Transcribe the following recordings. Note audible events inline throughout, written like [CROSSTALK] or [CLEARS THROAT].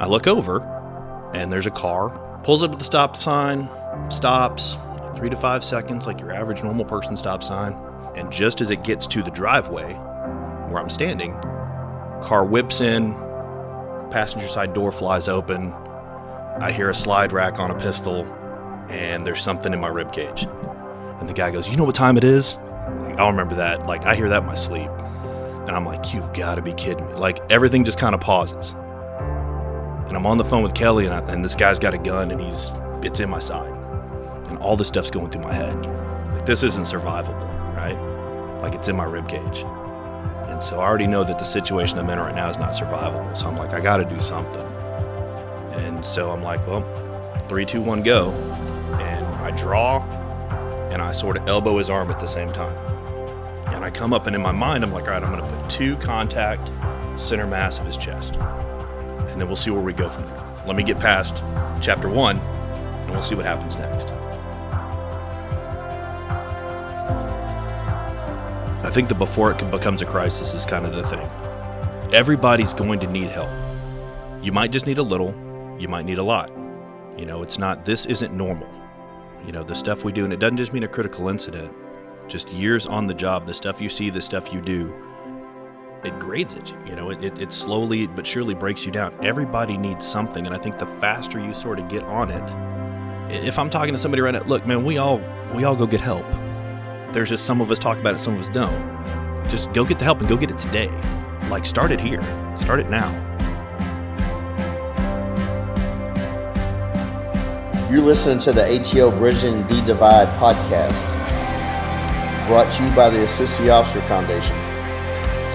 I look over, and there's a car, pulls up at the stop sign, stops, three to five seconds, like your average normal person stop sign. And just as it gets to the driveway where I'm standing, car whips in, passenger side door flies open. I hear a slide rack on a pistol, and there's something in my rib cage. And the guy goes, "You know what time it is?" Like, I'll remember that. Like I hear that in my sleep, and I'm like, "You've got to be kidding me!" Like everything just kind of pauses. And I'm on the phone with Kelly, and, I, and this guy's got a gun, and he's it's in my side, and all this stuff's going through my head. Like this isn't survivable, right? Like it's in my rib cage. And so I already know that the situation I'm in right now is not survivable. So I'm like, I got to do something. And so I'm like, well, three, two, one, go. And I draw and I sort of elbow his arm at the same time. And I come up and in my mind, I'm like, all right, I'm to put two contact center mass of his chest. And then we'll see where we go from there. Let me get past chapter one and we'll see what happens next. I think that before it becomes a crisis is kind of the thing. Everybody's going to need help. You might just need a little, you might need a lot. You know, it's not, this isn't normal. You know, the stuff we do, and it doesn't just mean a critical incident, just years on the job, the stuff you see, the stuff you do, it grades at you. You know, it, it, it slowly but surely breaks you down. Everybody needs something, and I think the faster you sort of get on it, if I'm talking to somebody right now, look, man, we all we all go get help. There's just some of us talk about it, some of us don't. Just go get the help and go get it today. Like, start it here. Start it now. You're listening to the ATO Bridging the Divide podcast, brought to you by the Assist the Officer Foundation.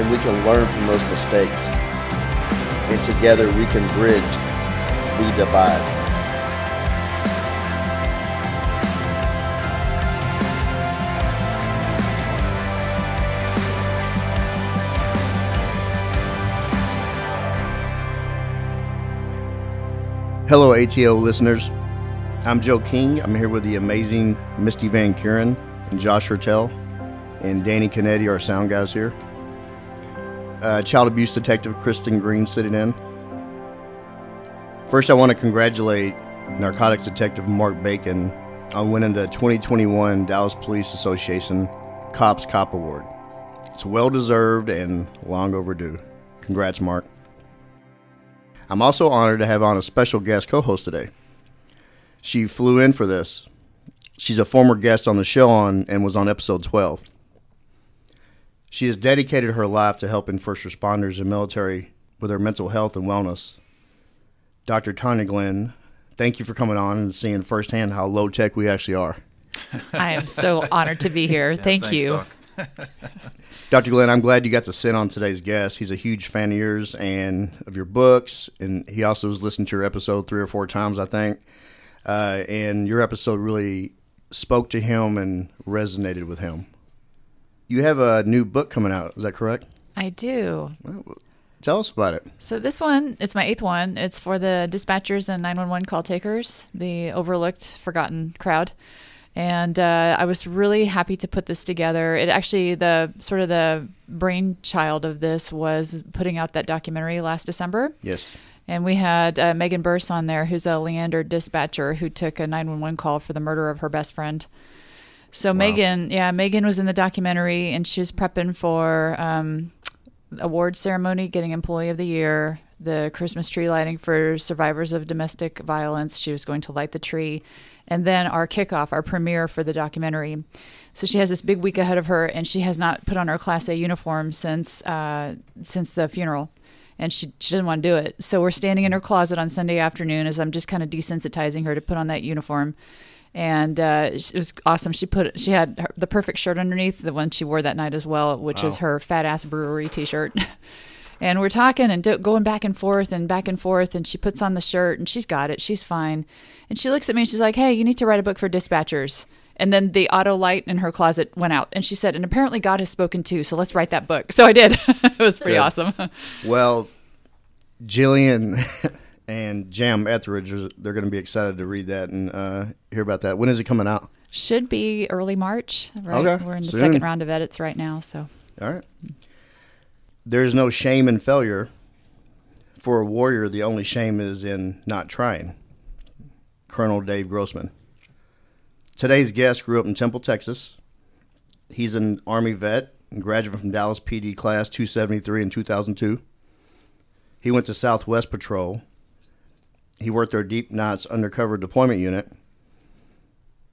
and we can learn from those mistakes. And together we can bridge the divide. Hello, ATO listeners. I'm Joe King. I'm here with the amazing Misty Van Kuren and Josh Hertel and Danny Canetti, our sound guys here. Uh, child abuse detective Kristen Green sitting in. First, I want to congratulate narcotics detective Mark Bacon on winning the 2021 Dallas Police Association Cops Cop Award. It's well deserved and long overdue. Congrats, Mark. I'm also honored to have on a special guest co host today. She flew in for this. She's a former guest on the show on and was on episode 12. She has dedicated her life to helping first responders and military with their mental health and wellness. Dr. Tania Glenn, thank you for coming on and seeing firsthand how low tech we actually are. [LAUGHS] I am so honored to be here. Yeah, thank thanks, you. Doc. [LAUGHS] Dr. Glenn, I'm glad you got to sit on today's guest. He's a huge fan of yours and of your books, and he also has listened to your episode three or four times, I think. Uh, and your episode really spoke to him and resonated with him. You have a new book coming out, is that correct? I do. Tell us about it. So this one, it's my eighth one. It's for the dispatchers and 911 call takers, the overlooked, forgotten crowd. And uh, I was really happy to put this together. It actually, the sort of the brainchild of this was putting out that documentary last December. Yes. And we had uh, Megan Burse on there, who's a Leander dispatcher who took a 911 call for the murder of her best friend. So Megan, yeah, Megan was in the documentary, and she was prepping for um, award ceremony, getting Employee of the Year, the Christmas tree lighting for survivors of domestic violence. She was going to light the tree, and then our kickoff, our premiere for the documentary. So she has this big week ahead of her, and she has not put on her Class A uniform since uh, since the funeral and she, she didn't want to do it. So we're standing in her closet on Sunday afternoon as I'm just kind of desensitizing her to put on that uniform. And uh, it was awesome. She put she had her, the perfect shirt underneath the one she wore that night as well, which is her fat ass brewery T-shirt. [LAUGHS] And we're talking and do- going back and forth and back and forth. And she puts on the shirt and she's got it. She's fine. And she looks at me and she's like, Hey, you need to write a book for dispatchers. And then the auto light in her closet went out. And she said, And apparently God has spoken too. So let's write that book. So I did. [LAUGHS] it was pretty Good. awesome. [LAUGHS] Well, Jillian and Jam Etheridge, they're going to be excited to read that and uh, hear about that. When is it coming out? Should be early March. Right? Okay, We're in the soon. second round of edits right now. So All right. There's no shame in failure. For a warrior, the only shame is in not trying. Colonel Dave Grossman. Today's guest grew up in Temple, Texas. He's an Army vet and graduate from Dallas PD Class 273 in 2002. He went to Southwest Patrol. He worked our Deep Nights Undercover Deployment Unit.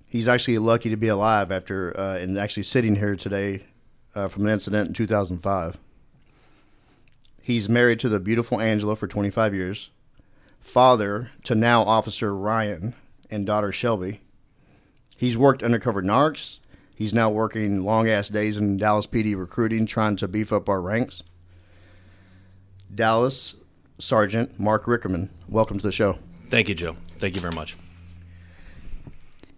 He's actually lucky to be alive after uh, and actually sitting here today uh, from an incident in 2005. He's married to the beautiful Angela for 25 years, father to now Officer Ryan and daughter Shelby. He's worked undercover narcs. He's now working long ass days in Dallas PD recruiting, trying to beef up our ranks. Dallas Sergeant Mark Rickerman, welcome to the show. Thank you, Joe. Thank you very much.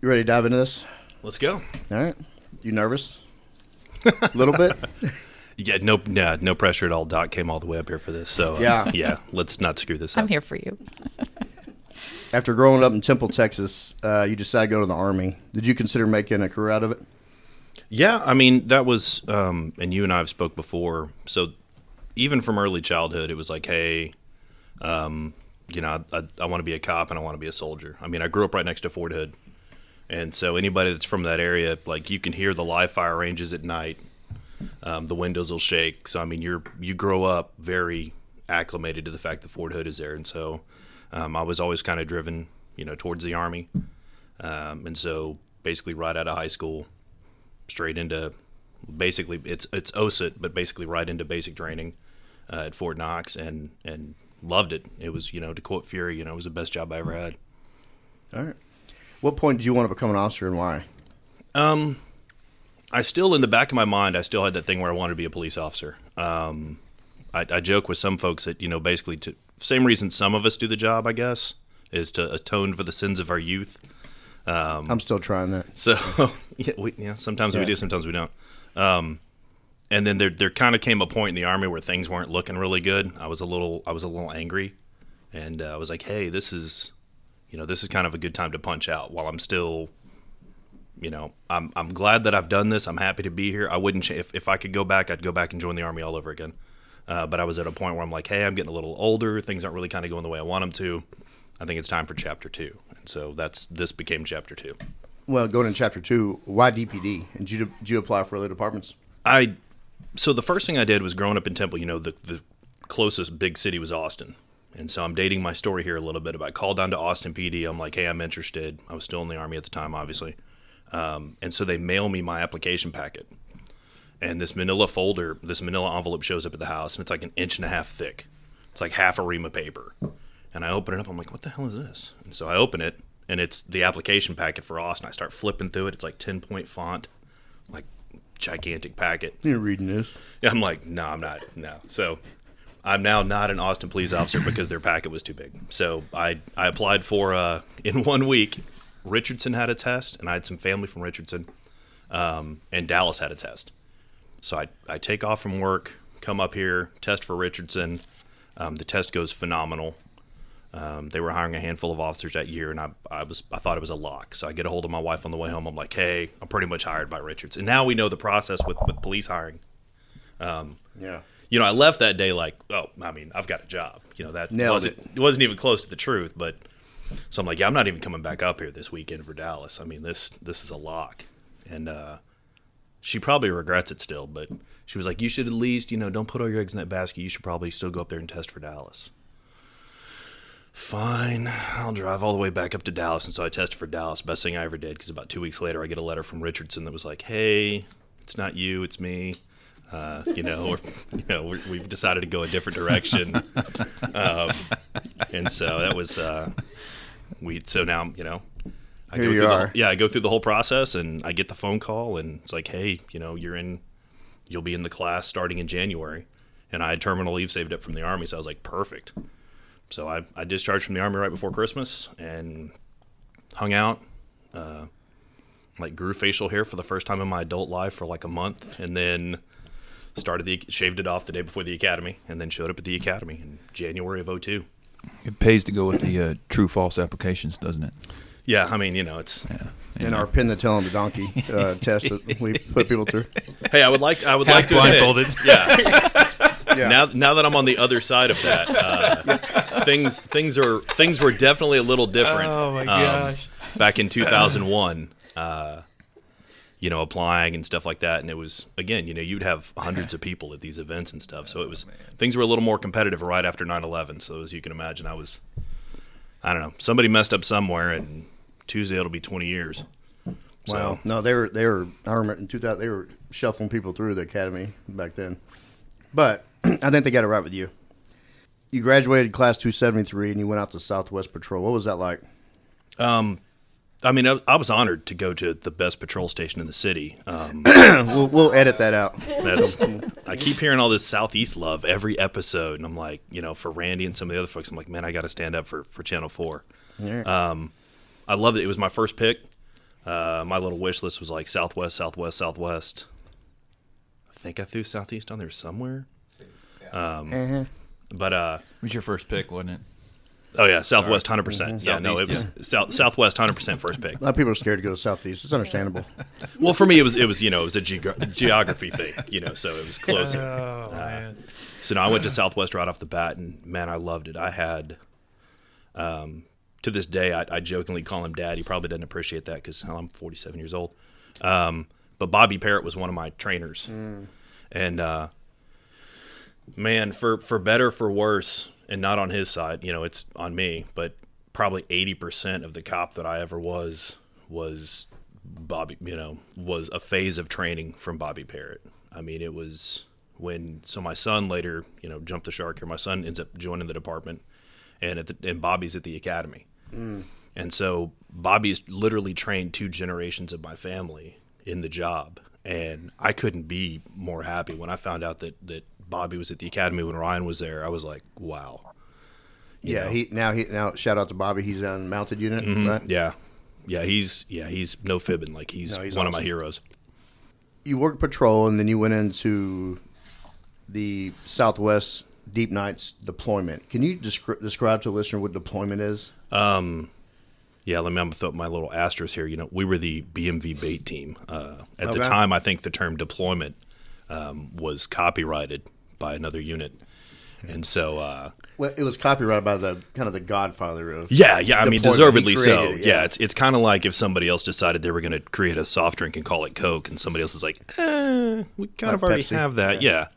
You ready to dive into this? Let's go. All right. You nervous? A little bit? [LAUGHS] Yeah, no, yeah, no pressure at all. Doc came all the way up here for this, so uh, Yeah. [LAUGHS] yeah. Let's not screw this up. I'm here for you. [LAUGHS] After growing up in Temple, Texas, uh, you decided to go to the Army. Did you consider making a career out of it? Yeah, I mean that was, um, and you and I have spoke before. So even from early childhood, it was like, hey, um, you know, I, I, I want to be a cop and I want to be a soldier. I mean, I grew up right next to Fort Hood, and so anybody that's from that area, like you can hear the live fire ranges at night. Um, the windows will shake. So I mean, you're you grow up very acclimated to the fact that Fort Hood is there, and so um, I was always kind of driven, you know, towards the army. Um, and so basically, right out of high school, straight into basically it's it's OSUT, but basically right into basic training uh, at Fort Knox, and and loved it. It was you know to quote Fury, you know, it was the best job I ever had. All right. What point did you want to become an officer and why? Um, I still, in the back of my mind, I still had that thing where I wanted to be a police officer. Um, I, I joke with some folks that you know, basically, to same reason some of us do the job, I guess, is to atone for the sins of our youth. Um, I'm still trying that. So [LAUGHS] yeah, we, yeah sometimes we do, sometimes we don't. Um, and then there there kind of came a point in the army where things weren't looking really good. I was a little I was a little angry, and uh, I was like, hey, this is, you know, this is kind of a good time to punch out while I'm still. You know, I'm I'm glad that I've done this. I'm happy to be here. I wouldn't ch- if if I could go back, I'd go back and join the army all over again. Uh, but I was at a point where I'm like, hey, I'm getting a little older. Things aren't really kind of going the way I want them to. I think it's time for chapter two, and so that's this became chapter two. Well, going to chapter two, why DPD? And did you, did you apply for other departments? I so the first thing I did was growing up in Temple. You know, the the closest big city was Austin, and so I'm dating my story here a little bit. But I called down to Austin PD. I'm like, hey, I'm interested. I was still in the army at the time, obviously, um, and so they mail me my application packet, and this Manila folder, this Manila envelope shows up at the house, and it's like an inch and a half thick. It's like half a ream of paper, and I open it up. I'm like, what the hell is this? And so I open it, and it's the application packet for Austin. I start flipping through it. It's like 10 point font, like gigantic packet. You're reading this. Yeah, I'm like, no, I'm not. No. So I'm now not an Austin police officer because their packet was too big. So I I applied for uh in one week. Richardson had a test, and I had some family from Richardson, um, and Dallas had a test. So I I take off from work, come up here, test for Richardson. Um, the test goes phenomenal. Um, they were hiring a handful of officers that year, and I, I was I thought it was a lock. So I get a hold of my wife on the way home. I'm like, hey, I'm pretty much hired by Richards. And Now we know the process with, with police hiring Yeah. you know, I left that day like, oh, I mean, I've got a job. You know, that Nailed wasn't it. wasn't even close to the truth. But so I'm like, yeah, I'm not even coming back up here this weekend for Dallas. I mean, this this is a lock, and uh, she probably regrets it still. But she was like, you should at least, you know, don't put all your eggs in that basket. You should probably still go up there and test for Dallas. Fine, I'll drive all the way back up to Dallas, and so I tested for Dallas. Best thing I ever did because about two weeks later, I get a letter from Richardson that was like, "Hey, it's not you, it's me." Uh, you know, you know, we're, we've decided to go a different direction, [LAUGHS] um, and so that was uh, we. So now, you know, I Here go you through are. The, yeah, I go through the whole process, and I get the phone call, and it's like, hey, you know, you're in, you'll be in the class starting in January, and I had terminal leave saved up from the army, so I was like, perfect. So I, I discharged from the army right before Christmas and hung out. Uh, like grew facial hair for the first time in my adult life for like a month, and then started the shaved it off the day before the academy, and then showed up at the academy in January of 02. It pays to go with the uh, true false applications, doesn't it? Yeah, I mean, you know, it's. And our pin the tail on the donkey uh, test that we put people through. Hey, I would like I would like to admit, blindfolded. yeah. Yeah. Now, now that I'm on the other side of that, uh, [LAUGHS] things things are things were definitely a little different. Oh, my um, gosh. back in 2001, uh, you know, applying and stuff like that, and it was again, you know, you'd have hundreds of people at these events and stuff, so it was things were a little more competitive right after 9/11. So as you can imagine, I was, I don't know, somebody messed up somewhere, and Tuesday it'll be 20 years. So, Wow. No, they were they were. I remember in 2000 they were shuffling people through the academy back then. But [CLEARS THROAT] I think they got it right with you. You graduated class 273 and you went out to Southwest Patrol. What was that like? I mean, I, I was honored to go to the best patrol station in the city. Um, [CLEARS THROAT] We'll, we'll edit that out. That's I keep hearing all this southeast love every episode, and I'm like, you know, for Randy and some of the other folks, I'm like, man, I got to stand up for for Channel Four. Yeah. I loved it. It was my first pick. Uh, my little wish list was like Southwest, Southwest, Southwest. I think I threw Southeast on there somewhere. Um, But uh, It was your first pick, wasn't it? oh yeah, Southwest, hundred percent. Yeah, no, it was Southeast, South Southwest, hundred percent first pick. a lot of people are scared to go to Southeast. It's understandable. [LAUGHS] Well, for me, it was it was you know it was a geog- geography thing, you know, so it was closer. Oh, Uh, so no, I went to Southwest right off the bat, and man, I loved it. I had, um, to this day, I, I jokingly call him Dad. He probably doesn't appreciate that because I'm 47 years old. Um, but Bobby Parrott was one of my trainers, and uh, man, for for better for worse, and not on his side, you know, it's on me, but probably 80% of the cop that I ever was was Bobby, you know, was a phase of training from Bobby Parrott. I mean, it was when so my son later, you know, jumped the shark here. My son ends up joining the department, and at the and Bobby's at the academy, mm. and so Bobby's literally trained two generations of my family in the job, and I couldn't be more happy when I found out that that Bobby was at the academy when Ryan was there. I was like, wow. You yeah. know? He now he now shout out to Bobby. He's on mounted unit, right? Yeah, yeah, he's yeah, he's no fibbing. Like he's, No, he's one of my heroes. You worked patrol and then you went into the Southwest Deep Nights deployment. Can you descri- describe to a listener what deployment is? Yeah, let me I'm throw up my little asterisk here. You know, we were the BMV bait team. Uh, at the time, I think the term deployment um, was copyrighted by another unit, and so uh, Well, it was copyrighted by the kind of the godfather of. yeah, yeah. I mean, deservedly so. it, yeah. yeah. it's it's kind of like if somebody else decided they were going to create a soft drink and call it Coke, and somebody else is like, eh, we kind Like of already Pepsi. have that. Yeah.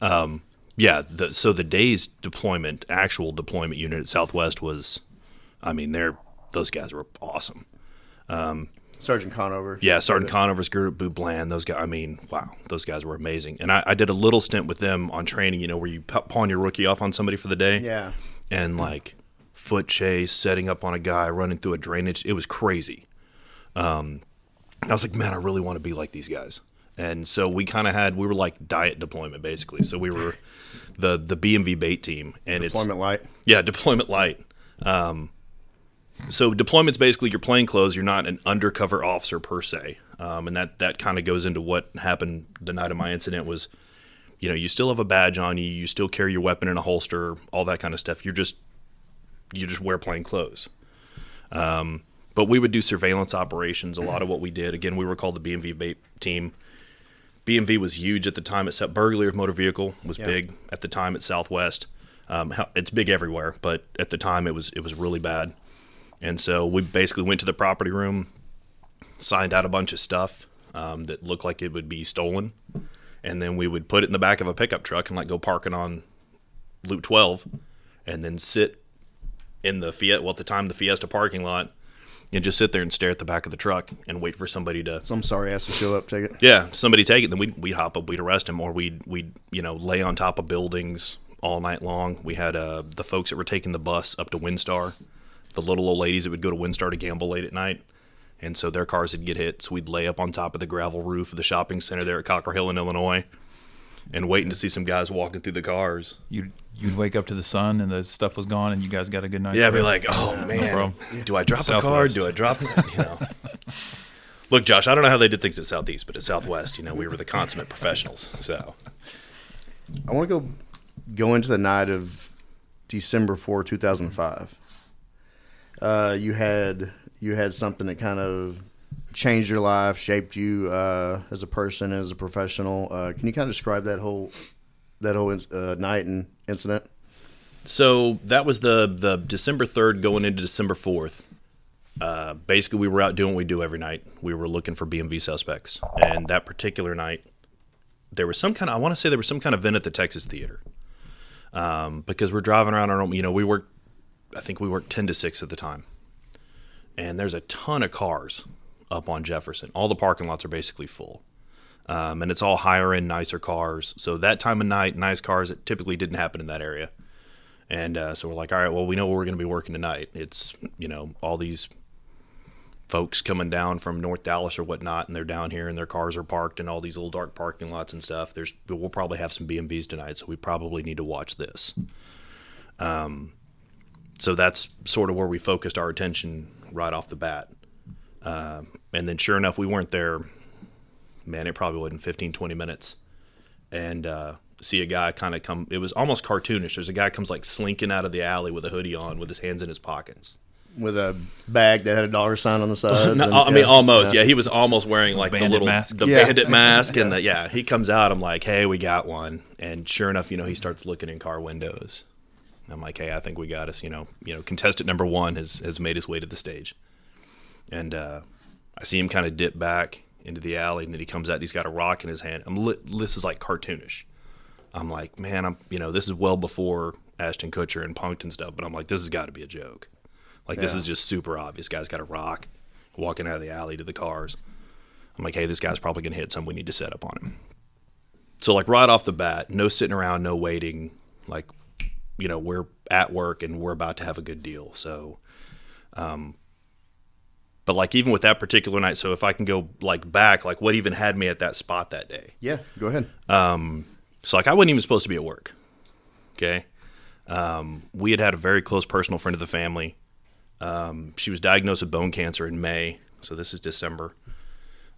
Um, yeah. The, so the day's deployment, actual deployment unit at Southwest was, I mean, they're those guys were awesome. Sergeant Conover. Yeah, Sergeant Conover's group, Boo Bland, those guys. I mean, wow, those guys were amazing. And I, I did a little stint with them on training. You know, where you pawn your rookie off on somebody for the day. Yeah. And like foot chase, setting up on a guy, running through a drainage. It was crazy. Um, I was like, man, I really want to be like these guys. And so we kind of had, we were like diet deployment basically. So we were the the BMV bait team, and it's Deployment light. yeah, deployment light. Um, so deployment's basically your plain clothes. You're not an undercover officer per se, um, and that that kind of goes into what happened the night of my incident. Was you know you still have a badge on you, you still carry your weapon in a holster, all that kind of stuff. You're just you just wear plain clothes. Um, but we would do surveillance operations. A lot of what we did, again, we were called the BMV bait team. BMV was huge at the time. It's burglary of motor vehicle was Yeah. big at the time at Southwest. Um, it's big everywhere, but at the time it was it was really bad. And so we basically went to the property room, signed out a bunch of stuff um, that looked like it would be stolen, and then we would put it in the back of a pickup truck and like go park it on Loop 12, and then sit in the Fiat. Well, at the time the Fiesta parking lot, and just sit there and stare at the back of the truck and wait for somebody to Some sorry ass to show up, take it. yeah, somebody take it, then we'd, we'd hop up, we'd arrest him, or we'd, we'd, you know, lay on top of buildings all night long. We had uh, the folks that were taking the bus up to WinStar, the little old ladies that would go to WinStar to gamble late at night. And so their cars would get hit. So we'd lay up on top of the gravel roof of the shopping center there at Cockrell Hill in Illinois and waiting to see some guys walking through the cars. You'd you'd wake up to the sun and the stuff was gone and you guys got a good night. Yeah, I'd be like, oh man, problem. do I drop a Southwest. card? Do I drop? You know. [LAUGHS] Look, Josh, I don't know how they did things at Southeast, but at Southwest, you know, we were the consummate professionals. So I want to go go into the night of December 4, 2005. Uh, you had you had something that kind of changed your life, shaped you uh, as a person, as a professional. Uh, can you kind of describe that whole that whole uh, night and incident? So that was the the December third going into December fourth. Uh, basically, we were out doing what we do every night. We were looking for BMV suspects, and that particular night, there was some kind of I want to say there was some kind of event at the Texas Theater, um, because we're driving around. Our, you know, we worked. I think we worked ten to six at the time, and there's a ton of cars up on Jefferson. All the parking lots are basically full. Um, and it's all higher end, nicer cars. So that time of night, nice cars. It typically didn't happen in that area. And uh, so we're like, all right, well, we know we're going to be working tonight. It's, you know, all these folks coming down from North Dallas or whatnot, and they're down here and their cars are parked in all these little dark parking lots and stuff. There's, we'll probably have some BMVs tonight, so we probably need to watch this. Um, so that's sort of where we focused our attention right off the bat. Um, and then sure enough, we weren't there, man, it probably wasn't 15, 20 minutes. And, uh, see a guy kind of come it was almost cartoonish there's a guy comes like slinking out of the alley with a hoodie on with his hands in his pockets With a bag that had a dollar sign on the [LAUGHS] side. No, I mean almost yeah. he was almost wearing like the little mask. the Yeah. bandit mask and [LAUGHS] the yeah he comes out i'm like hey we got one and sure enough you know he starts looking in car windows i'm like hey i think we got us you know you know contestant number one has has made his way to the stage. And uh i see him kind of dip back into the alley and then he comes out and he's got a rock in his hand. I'm li- this is like cartoonish. I'm like man i'm you know this is well before ashton kutcher and punked and stuff but i'm like this has got to be a joke. Like this is just super obvious. Guy's got a rock walking out of the alley to the cars. I'm like hey this guy's probably gonna hit some we need to set up on him. So like right off the bat no sitting around no waiting like you know we're at work and we're about to have a good deal so um but like even with that particular night so if i can go like back like what even had me at that spot that day Yeah, go ahead. um so like I wasn't even supposed to be at work. Okay. Um, we had had a very close personal friend of the family. Um, she was diagnosed with bone cancer in May, so this is December.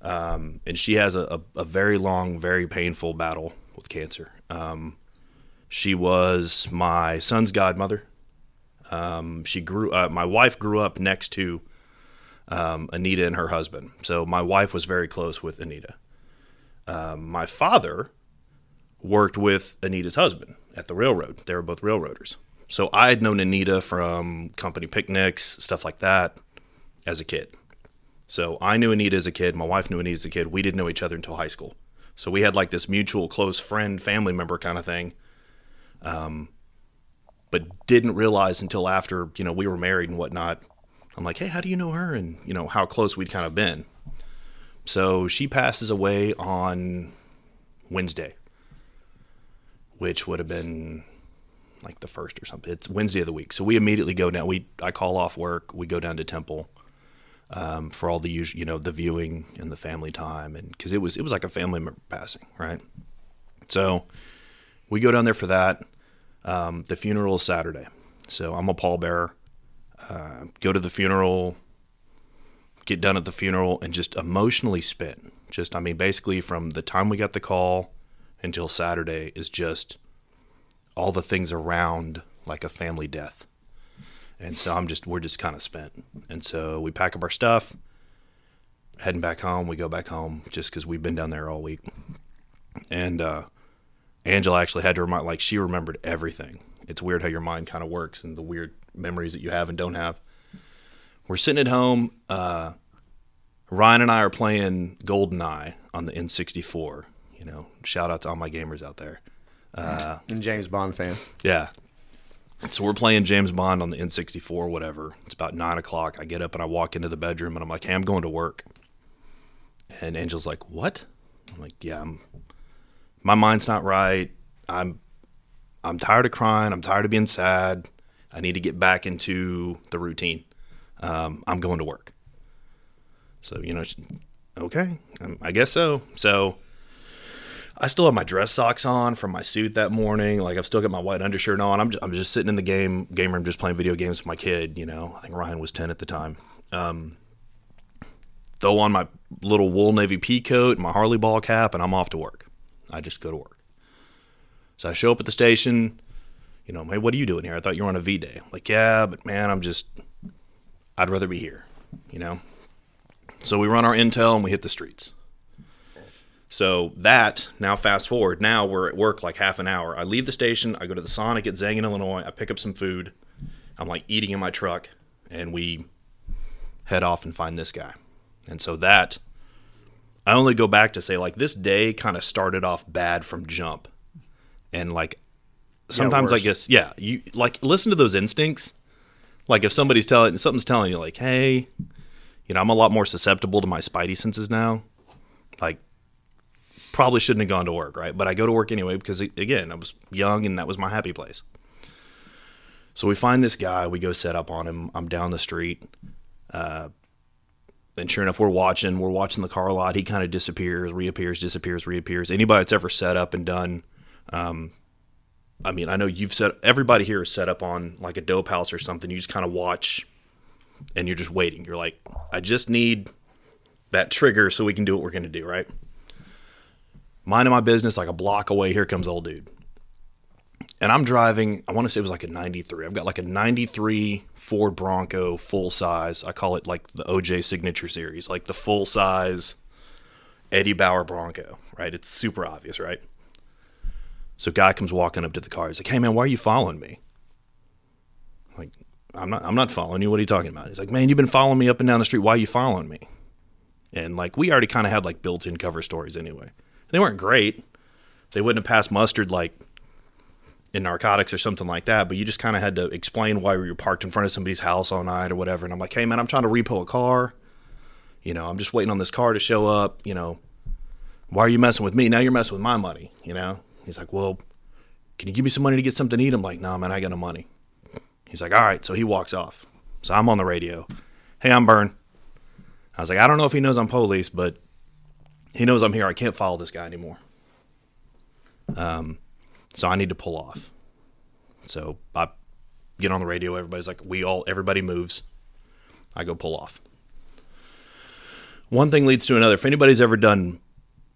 Um, and she has a, a, a very long, very painful battle with cancer. Um, she was my son's godmother. Um, she grew. Uh, my wife grew up next to um, Anita and her husband, so my wife was very close with Anita. Um, my father worked with Anita's husband at the railroad. They were both railroaders. So I had known Anita from company picnics, stuff like that, as a kid. So I knew Anita as a kid. My wife knew Anita as a kid. We didn't know each other until high school. So we had like this mutual close friend, family member kind of thing. Um, but didn't realize until after, you know, we were married and whatnot. I'm like, hey, how do you know her? And, you know, how close we'd kind of been. So she passes away on Wednesday which would have been like the first or something. It's Wednesday of the week, so we immediately go down. We I call off work. We go down to Temple um, for all the usual, you know, the viewing and the family time, and because it was it was like a family member passing, right? So we go down there for that. Um, the funeral is Saturday, so I'm a pallbearer. Uh, go to the funeral, get done at the funeral, and just emotionally spent. Just I mean, basically from the time we got the call until Saturday is just all the things around like a family death. And so I'm just we're just kind of spent. And so we pack up our stuff, heading back home. We go back home just because we've been down there all week. And uh, Angela actually had to remind like she remembered everything. It's weird how your mind kind of works and the weird memories that you have and don't have. We're sitting at home. Uh, Ryan and I are playing GoldenEye on the N64. You know, shout out to all my gamers out there. And James Bond fan. Yeah. So we're playing James Bond on the N64 whatever. It's about nine o'clock. I get up and I walk into the bedroom and I'm like, hey, I'm going to work. And Angel's like, what? I'm like, yeah, I'm, my mind's not right. I'm, I'm tired of crying. I'm tired of being sad. I need to get back into the routine. Um, I'm going to work. So, you know, okay, um, I guess so. So I still have my dress socks on from my suit that morning. Like I've still got my white undershirt on. I'm just, I'm just sitting in the game game room, just playing video games with my kid. You know, I think Ryan was ten at the time. Um, throw on my little wool navy pea coat, and my Harley ball cap, and I'm off to work. I just go to work. So I show up at the station. You know, hey, what are you doing here? I thought you were on a V day. Like, yeah, but man, I'm just, I'd rather be here. You know. So we run our intel and we hit the streets. So that now fast forward. Now we're at work like half an hour. I leave the station. I go to the Sonic at Zang in Illinois. I pick up some food. I'm like eating in my truck, and we head off and find this guy. And so that I only go back to say like this day kind of started off bad from jump, and like sometimes I guess yeah you like listen to those instincts. Like if somebody's telling something's telling you like hey, you know I'm a lot more susceptible to my spidey senses now. Like probably shouldn't have gone to work, right? But I go to work anyway because again, I was young and that was my happy place. So we find this guy, we go set up on him. I'm down the street. Uh, and sure enough, we're watching. We're watching the car a lot. He kind of disappears, reappears, disappears, reappears. Anybody that's ever set up and done, um, I mean, I know you've set. Everybody here is set up on like a dope house or something. You just kind of watch, and you're just waiting. You're like, I just need that trigger so we can do what we're going to do, right? minding my business like a block away here comes old dude and i'm driving i want to say it was like a 93 i've got like a 93 ford bronco full size. I call it like the oj signature series like the full size eddie bauer bronco right? It's super obvious right? So guy comes walking up to the car. He's like hey man why are you following me? I'm like i'm not i'm not following you. What are you talking about? He's like man you've been following me up and down the street. Why are you following me? And like we already kind of had like built-in cover stories anyway. They weren't great. They wouldn't have passed mustard like in narcotics or something like that, but you just kind of had to explain why you were parked in front of somebody's house all night or whatever. And I'm like, hey, man, I'm trying to repo a car. You know, I'm just waiting on this car to show up. You know, why are you messing with me? Now you're messing with my money. You know, he's like, well, can you give me some money to get something to eat? I'm like, nah, man, I got no money. He's like, all right. So he walks off. So I'm on the radio. Hey, I'm Bern. I was like, I don't know if he knows I'm police, but he knows I'm here. I can't follow this guy anymore. Um, so I need to pull off. So I get on the radio. Everybody's like, we all, everybody moves. I go pull off. One thing leads to another. If anybody's ever done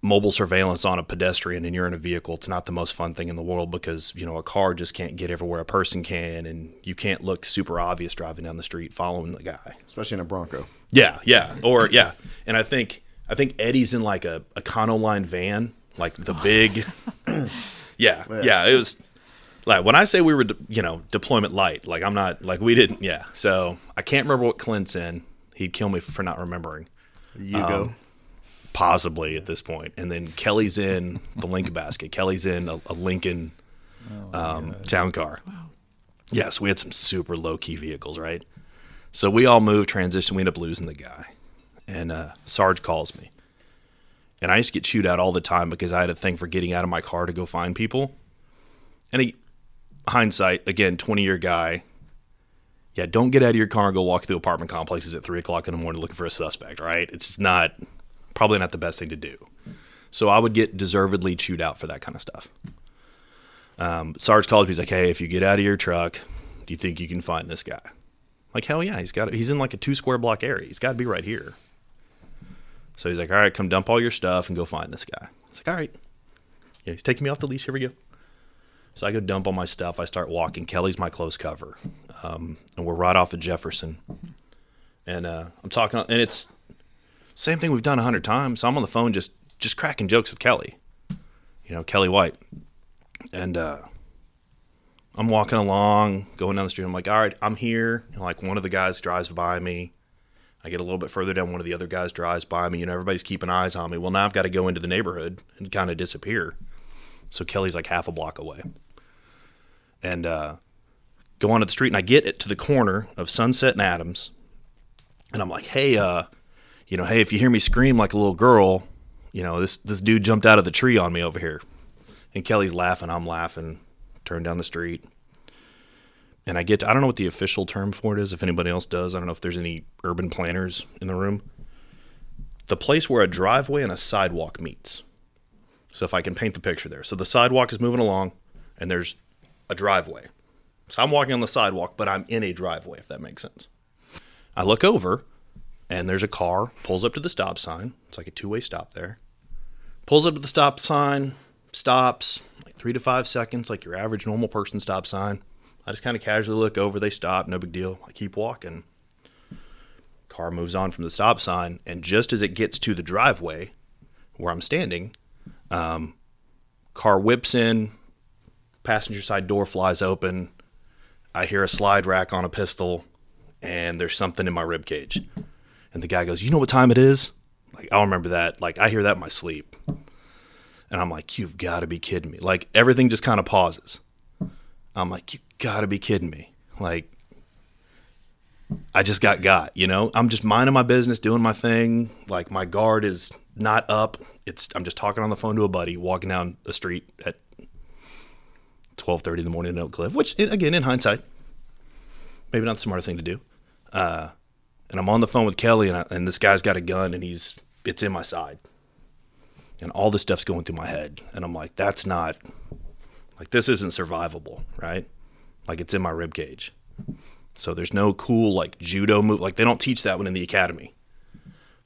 mobile surveillance on a pedestrian and you're in a vehicle, it's not the most fun thing in the world because, you know, a car just can't get everywhere a person can and you can't look super obvious driving down the street following the guy. especially in a Bronco. Yeah, yeah. Or yeah. And I think I think Eddie's in like a, a Econoline van, like the big [LAUGHS] Yeah, yeah. It was like when I say we were de- you know, deployment light, like I'm not like we didn't yeah. So I can't remember what Clint's in. He'd kill me for not remembering. You go. Possibly at this. And then Kelly's in the Lincoln [LAUGHS] basket. Kelly's in a, a Lincoln um, town car. Yes, we had some super low key vehicles, right? So we all moved, transition. We end up losing the guy. And uh, Sarge calls me. And I used to get chewed out all the time because I had a thing for getting out of my car to go find people. And he, hindsight, again, 20 year guy. Yeah, don't get out of your car and go walk through apartment complexes at three o'clock in the morning looking for a suspect, right? It's not, probably not the best thing to do. So I would get deservedly chewed out for that kind of stuff. Um, Sarge called me. He's like, "Hey, if you get out of your truck, do you think you can find this guy?" Like, hell yeah, he's got. He's in like a two square block area. He's got to be right here. So he's like, "All right, come dump all your stuff and go find this guy." It's like, "All right." Yeah, he's taking me off the leash. Here we go. So I go dump all my stuff. I start walking. Kelly's my close cover, um, and we're right off of Jefferson. And uh, I'm talking, and it's same thing we've done a hundred times. So I'm on the phone just just cracking jokes with Kelly. You know, Kelly White, and uh, I'm walking along, going down the street. I'm like, all right, I'm here. And like one of the guys drives by me. I get a little bit further down. One of the other guys drives by me. You know, everybody's keeping eyes on me. Well, now I've got to go into the neighborhood and kind of disappear. So Kelly's like half a block away, and uh, go onto the street. And I get it to the corner of Sunset and Adams, and I'm like, hey, uh, you know, hey, if you hear me scream like a little girl, you know, this this dude jumped out of the tree on me over here. And Kelly's laughing, I'm laughing, turn down the street. And I get to, I don't know what the official term for it is, if anybody else does. I don't know if there's any urban planners in the room. The place where a driveway and a sidewalk meets. So if I can paint the picture there. So the sidewalk is moving along and there's a driveway. So I'm walking on the sidewalk, but I'm in a driveway, if that makes sense. I look over and there's a car pulls up to the stop sign. It's like a two way stop there. Pulls up to the stop sign, stops like three to five seconds, like your average normal person stop sign. I just kind of casually look over. They stop, no big deal. I keep walking. Car moves on from the stop sign, and just as it gets to the driveway where I'm standing, um, car whips in, passenger side door flies open. I hear a slide rack on a pistol, and there's something in my rib cage. And the guy goes, "You know what time it is?" Like I'll remember that. Like I hear that in my sleep, and I'm like, "You've got to be kidding me!" Like everything just kind of pauses. I'm like, "You got to be kidding me!" Like I just got got. You know, I'm just minding my business, doing my thing. Like my guard is not up. It's I'm just talking on the phone to a buddy, walking down the street at 12:30 in the morning in Oak Cliff. Which again, in hindsight, maybe not the smartest thing to do. Uh, and I'm on the phone with Kelly, and, I, and this guy's got a gun, and he's it's in my side, and all this stuff's going through my head, and I'm like, that's not like this isn't survivable, right? Like it's in my rib cage. So there's no cool like judo move. Like they don't teach that one in the academy.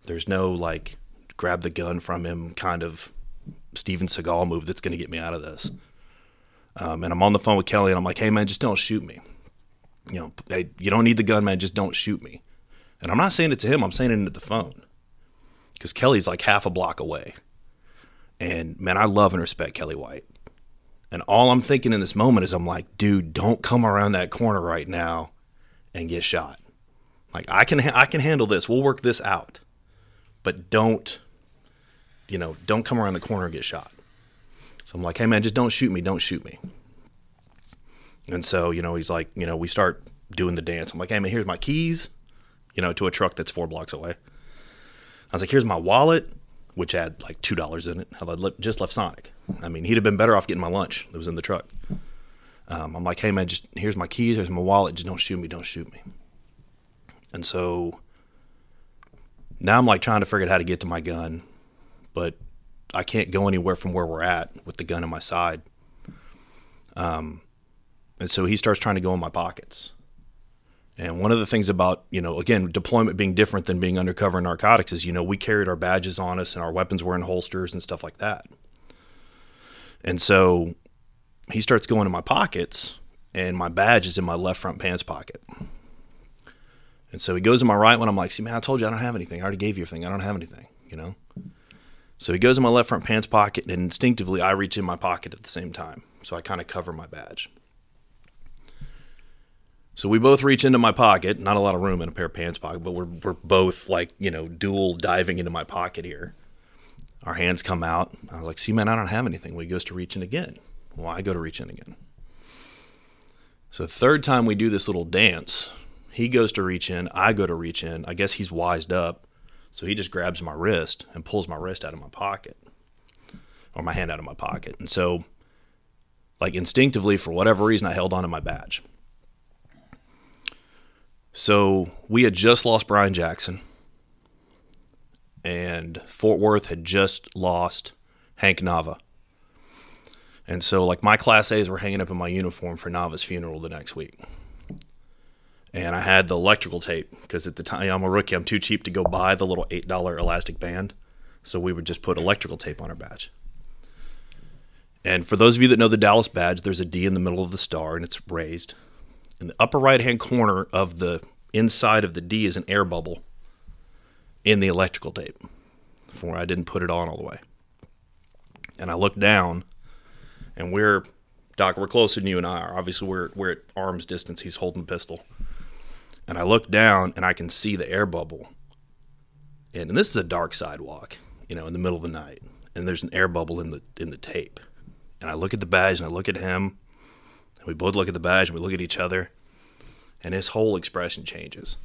There's no like grab the gun from him kind of Steven Seagal move that's going to get me out of this. Um, and I'm on the phone with Kelly, and I'm like, "Hey man, just don't shoot me. You know, hey, you don't need the gun, man. Just don't shoot me." And I'm not saying it to him. I'm saying it into the phone because Kelly's like half a block away. And man, I love and respect Kelly White. And all I'm thinking in this moment is, I'm like, dude, don't come around that corner right now and get shot. Like I can, I can handle this. We'll work this out, but don't, you know, don't come around the corner and get shot. So I'm like, hey man, just don't shoot me. Don't shoot me. And so, you know, he's like, you know, we start doing the dance. I'm like, hey man, here's my keys, you know, to a truck that's four blocks away. I was like, here's my wallet, which had like two dollars in it. I just left Sonic. I mean, he'd have been better off getting my lunch that was in the truck. Um, I'm like, hey man, just here's my keys, here's my wallet. Just don't shoot me, don't shoot me. And so now I'm like trying to figure out how to get to my gun, but I can't go anywhere from where we're at with the gun in my side. Um, and so he starts trying to go in my pockets. And one of the things about, you know, again, deployment being different than being undercover narcotics is, you know, we carried our badges on us and our weapons were in holsters and stuff like that. And so he starts going in my pockets and my badge is in my left front pants pocket. And so he goes in my right one. I'm like, see, man, I told you I don't have anything. I already gave you everything. I don't have anything, you know? So he goes in my left front pants pocket and instinctively I reach in my pocket at the same time. So I kind of cover my badge. So we both reach into my pocket, not a lot of room in a pair of pants pocket, but we're, we're both like, you know, dual diving into my pocket here. Our hands come out. I was like, see, man, I don't have anything. Well, he goes to reach in again. Well, I go to reach in again. So third time we do this little dance, he goes to reach in. I go to reach in. I guess he's wised up. So he just grabs my wrist and pulls my wrist out of my pocket or my hand out of my pocket. And so, like instinctively, for whatever reason, I held on to my badge. So we had just lost Brian Jackson, and Fort Worth had just lost Hank Nava. And so, like, my Class A's were hanging up in my uniform for Nava's funeral the next week. And I had the electrical tape because at the time I'm a rookie, I'm too cheap to go buy the little $8 elastic band. So we would just put electrical tape on our badge. And for those of you that know the Dallas badge, there's a D in the middle of the star and it's raised in the upper right hand corner of the inside of the D is an air bubble in the electrical tape where I didn't put it on all the way. And I look down and we're Doc, we're closer than you and I are. Obviously we're we're at arm's distance. He's holding the pistol. And I look down and I can see the air bubble. And, and this is a dark sidewalk, you know, in the middle of the night. And there's an air bubble in the in the tape. And I look at the badge and I look at him we both look at the badge and we look at each other, and his whole expression changes.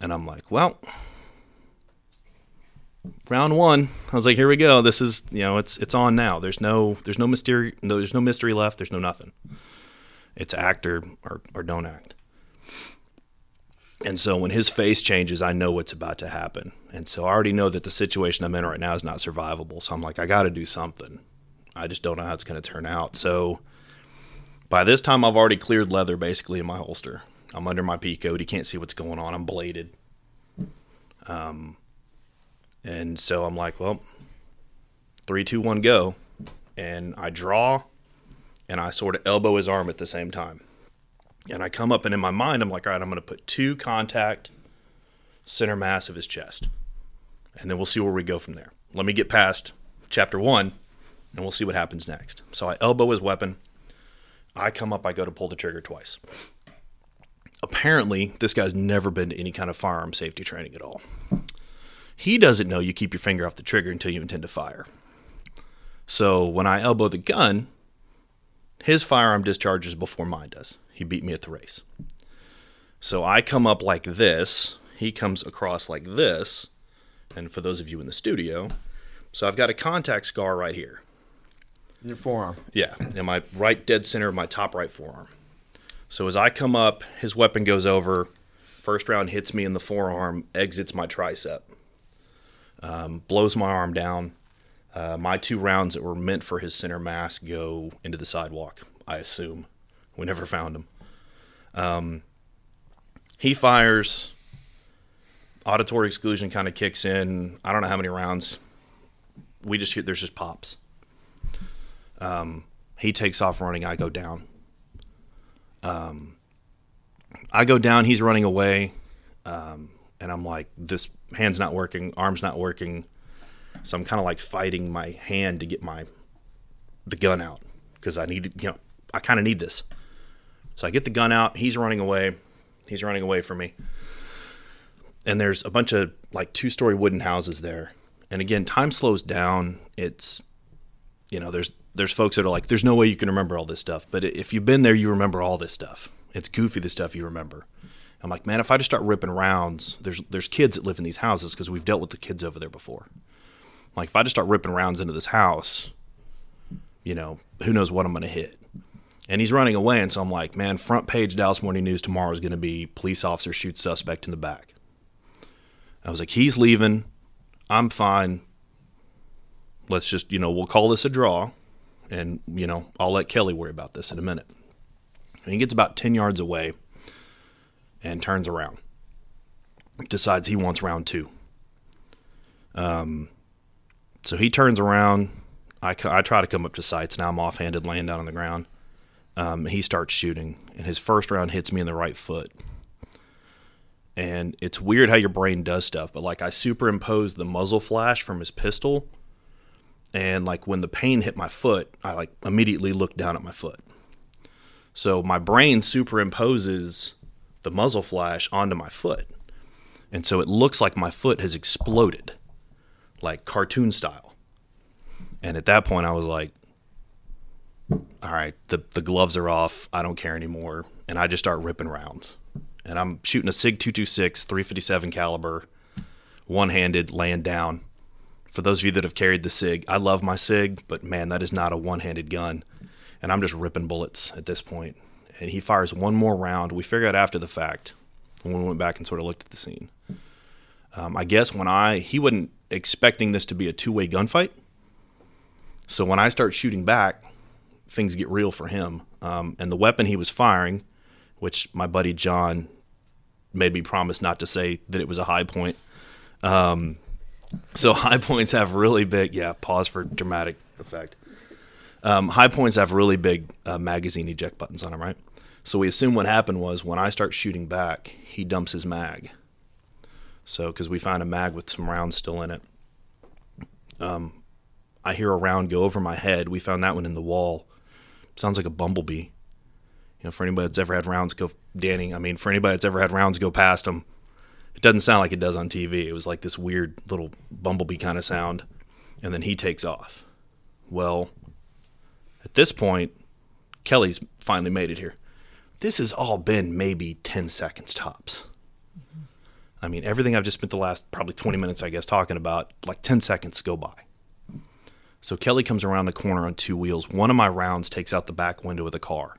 And I'm like, well, round one. I was like, here we go. This is you know, it's it's on now. There's no there's no mystery no there's no mystery left. There's no nothing. It's act or or, or don't act. And so when his face changes, I know what's about to happen. And so I already know that the situation I'm in right now is not survivable. So I'm like, I got to do something. I just don't know how it's going to turn out. So by this time, I've already cleared leather basically in my holster. I'm under my P code. He can't see what's going on. I'm bladed. Um, and so I'm like, well, three, two, one, go. And I draw and I sort of elbow his arm at the same time. And I come up and in my mind, I'm like, all right, I'm going to put two contact center mass of his chest. And then we'll see where we go from there. Let me get past chapter one and we'll see what happens next. So I elbow his weapon. I come up, I go to pull the trigger twice. Apparently, this guy's never been to any kind of firearm safety training at all. He doesn't know you keep your finger off the trigger until you intend to fire. So when I elbow the gun, his firearm discharges before mine does. He beat me at the race. So I come up like this, he comes across like this, and for those of you in the studio, so I've got a contact scar right here. Your forearm. Yeah, in my right dead center of my top right forearm. So as I come up, his weapon goes over. First round hits me in the forearm, exits my tricep, um, blows my arm down. Uh, my two rounds that were meant for his center mass go into the sidewalk, I assume. We never found him. Um, he fires. Auditory exclusion kind of kicks in. I don't know how many rounds. We just hear there's just pops. Um, he takes off running. I go down. Um, I go down. He's running away, um, and I'm like, this hand's not working, arm's not working. So I'm kind of like fighting my hand to get my the gun out because I need, you know, I kind of need this. So I get the gun out. He's running away. He's running away from me. And there's a bunch of like two story wooden houses there. And again, time slows down. It's, you know, there's there's folks that are like, there's no way you can remember all this stuff. But if you've been there, you remember all this stuff. It's goofy the stuff you remember. I'm like, man, if I just start ripping rounds, there's there's kids that live in these houses because we've dealt with the kids over there before. Like if I just start ripping rounds into this house, you know, who knows what I'm going to hit. And he's running away, and so I'm like, man, front page Dallas Morning News tomorrow is going to be police officer shoots suspect in the back. I was like, he's leaving. I'm fine. Let's just, you know, we'll call this a draw, and you know, I'll let Kelly worry about this in a minute. And he gets about ten yards away, and turns around. Decides he wants round two. Um, so he turns around. I, I try to come up to sights. Now I'm offhanded, laying down on the ground. Um, he starts shooting, and his first round hits me in the right foot. And it's weird how your brain does stuff, but like I superimposed the muzzle flash from his pistol, and like when the pain hit my foot, I like immediately looked down at my foot. So my brain superimposes the muzzle flash onto my foot. And so it looks like my foot has exploded, like cartoon style. And at that point, I was like, all right, the, the gloves are off. I don't care anymore. And I just start ripping rounds. And I'm shooting a SIG 226, 357 caliber, one handed, laying down. For those of you that have carried the SIG, I love my SIG, but man, that is not a one handed gun. And I'm just ripping bullets at this point. And he fires one more round. We figure out after the fact when we went back and sort of looked at the scene. Um, I guess when I, he wasn't expecting this to be a two way gunfight. So when I start shooting back, things get real for him. Um, and the weapon he was firing, which my buddy John made me promise not to say that it was a high point. Um, so [LAUGHS] high points have really big, yeah, pause for dramatic effect. Um, high points have really big uh, magazine eject buttons on them, right? So we assume what happened was when I start shooting back, he dumps his mag. So because we found a mag with some rounds still in it. Um, I hear a round go over my head. We found that one in the wall. Sounds like a bumblebee. You know, for anybody that's ever had rounds go, Danny. I mean, for anybody that's ever had rounds go past them, it doesn't sound like it does on TV. It was like this weird little bumblebee kind of sound, and then he takes off. Well, at this point, Kelly's finally made it here. This has all been maybe 10 seconds tops. I mean, everything I've just spent the last probably 20 minutes, I guess, talking about, like 10 seconds go by. So Kelly comes around the corner on two wheels. One of my rounds takes out the back window of the car.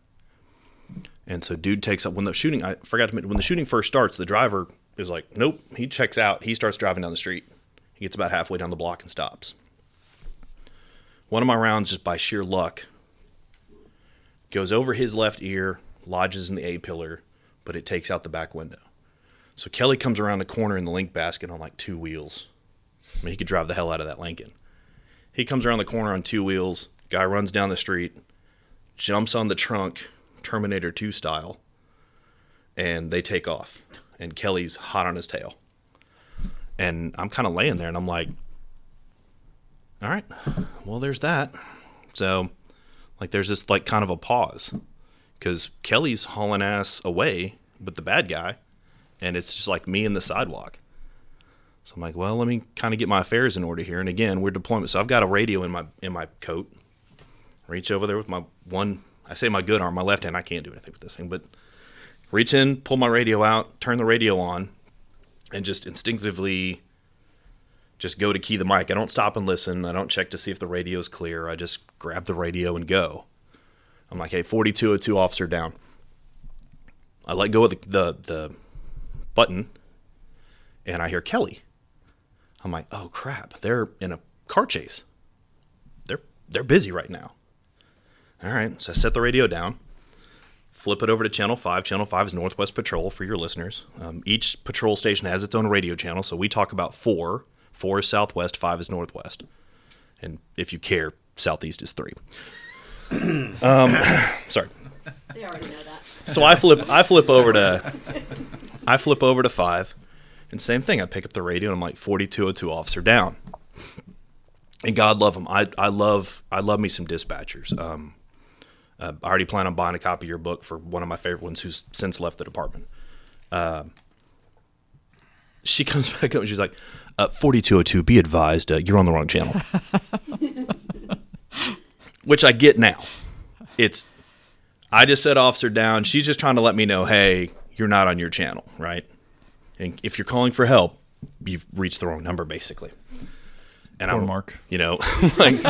And so dude takes up when the shooting I forgot to mention when the shooting first starts, the driver is like, Nope, he checks out, he starts driving down the street. He gets about halfway down the block and stops. One of my rounds, just by sheer luck, goes over his left ear, lodges in the A pillar, but it takes out the back window. So Kelly comes around the corner in the link basket on like two wheels. I mean, he could drive the hell out of that Lincoln. He comes around the corner on two wheels. Guy runs down the street, jumps on the trunk, Terminator 2 style, and they take off. And Kelly's hot on his tail. And I'm kind of laying there and I'm like, all right, well, there's that. So, like, there's this, like, kind of a pause because Kelly's hauling ass away with the bad guy, and it's just like me and the sidewalk. So I'm like, well, let me kind of get my affairs in order here. And again, we're deployment, so I've got a radio in my in my coat. Reach over there with my one, I say my good arm, my left hand. I can't do anything with this thing, but reach in, pull my radio out, turn the radio on, and just instinctively just go to key the mic. I don't stop and listen. I don't check to see if the radio's clear. I just grab the radio and go. I'm like, hey, 4202 officer down. I let go of the, the, the button and I hear Kelly. I'm like, oh crap, they're in a car chase. They're they're busy right now. All right, so I set the radio down, flip it over to channel five. Channel five is Northwest Patrol for your listeners. Um, each patrol station has its own radio channel, so we talk about four. Four is Southwest, five is Northwest, and if you care, Southeast is three. [CLEARS THROAT] um, [COUGHS] sorry. They already know that. So I flip I flip over to I flip over to five, and same thing. I pick up the radio and I'm like 4202 officer down. And God love them. I I love I love me some dispatchers. Um, uh, I already plan on buying a copy of your book for one of my favorite ones who's since left the department. Uh, she [LAUGHS] comes back up and she's like, uh, 4202, be advised, uh, you're on the wrong channel. [LAUGHS] Which I get now. It's, I just said officer down. She's just trying to let me know, hey, you're not on your channel, right? And if you're calling for help, you've reached the wrong number, basically. And Poor I'm, Mark. you know, [LAUGHS] like,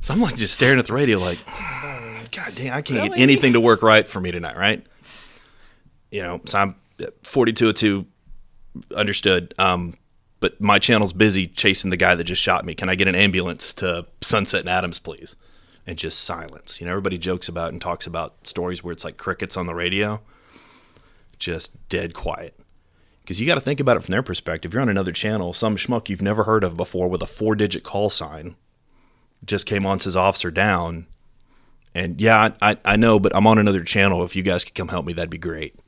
so I'm like just staring at the radio, like, God damn, I can't get anything to work right for me tonight, right? You know, so I'm 4202, understood. Um, but my channel's busy chasing the guy that just shot me. Can I get an ambulance to Sunset and Adams, please? And just silence. You know, everybody jokes about and talks about stories where it's like crickets on the radio, just dead quiet. Because you got to think about it from their perspective. You're on another channel, some schmuck you've never heard of before with a four digit call sign just came on, says officer down. And yeah, I, I, know, but I'm on another channel. If you guys could come help me, that'd be great.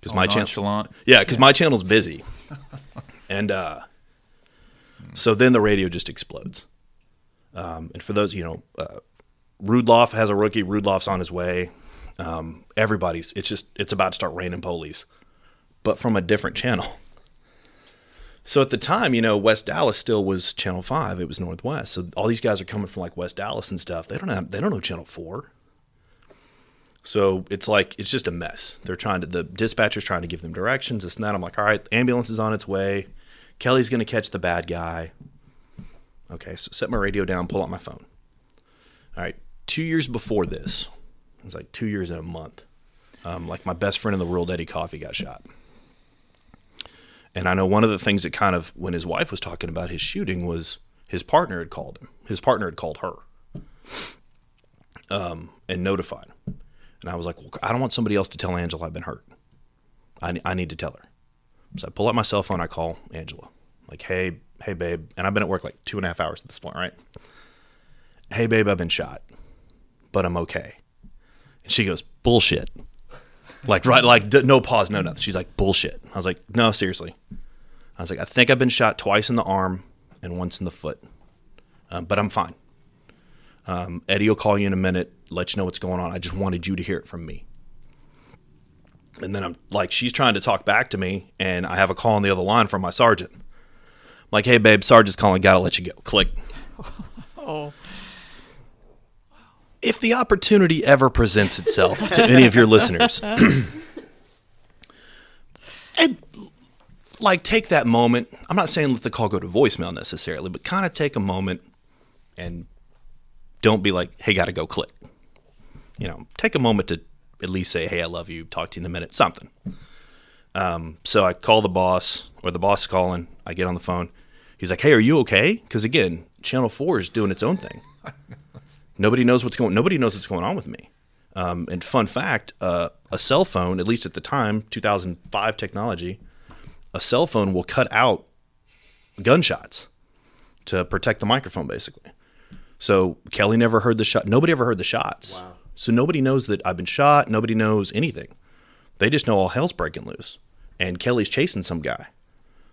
Because my channel, yeah, because my channel's busy. [LAUGHS] and uh, so then the radio just explodes. Um, and for those, you know, uh, Rudloff has a rookie. Rudloff's on his way. Um, everybody's, it's just, it's about to start raining police, but from a different channel. So at the time, you know, West Dallas still was Channel Five. It was Northwest. So all these guys are coming from like West Dallas and stuff. They don't have, they don't know Channel Four. So it's like it's just a mess. They're trying to the dispatcher's trying to give them directions. This and that. I'm like, all right, ambulance is on its way. Kelly's gonna catch the bad guy. Okay, so set my radio down, pull out my phone. All right, two years before this, it was like two years and a month. Um, like my best friend in the world, Eddie Coffee, got shot. And I know one of the things that kind of, when his wife was talking about his shooting, was his partner had called him. His partner had called her um, and notified. And I was like, well, I don't want somebody else to tell Angela I've been hurt. I, I need to tell her. So I pull out my cell phone. I call Angela. Like, hey, hey, babe. And I've been at work like two and a half hours at this point, right? Hey, babe, I've been shot, but I'm okay. And she goes, bullshit. Like, right, like, d- no pause, no nothing. She's like, bullshit. I was like, no, seriously. I was like, I think I've been shot twice in the arm and once in the foot, um, but I'm fine. Um, Eddie will call you in a minute, let you know what's going on. I just wanted you to hear it from me. And then I'm like, she's trying to talk back to me, and I have a call on the other line from my sergeant. I'm like, hey, babe, sergeant's calling, gotta let you go. Click. [LAUGHS] Oh, if the opportunity ever presents itself to any of your listeners, [LAUGHS] and like take that moment. I'm not saying let the call go to voicemail necessarily, but kind of take a moment and don't be like, "Hey, gotta go." Click. You know, take a moment to at least say, "Hey, I love you." Talk to you in a minute. Something. Um, so I call the boss, or the boss is calling. I get on the phone. He's like, "Hey, are you okay?" Because again, Channel Four is doing its own thing. Nobody knows what's going. Nobody knows what's going on with me. Um, and fun fact: uh, a cell phone, at least at the time, 2005 technology, a cell phone will cut out gunshots to protect the microphone, basically. So Kelly never heard the shot. Nobody ever heard the shots. Wow. So nobody knows that I've been shot. Nobody knows anything. They just know all hell's breaking loose. And Kelly's chasing some guy.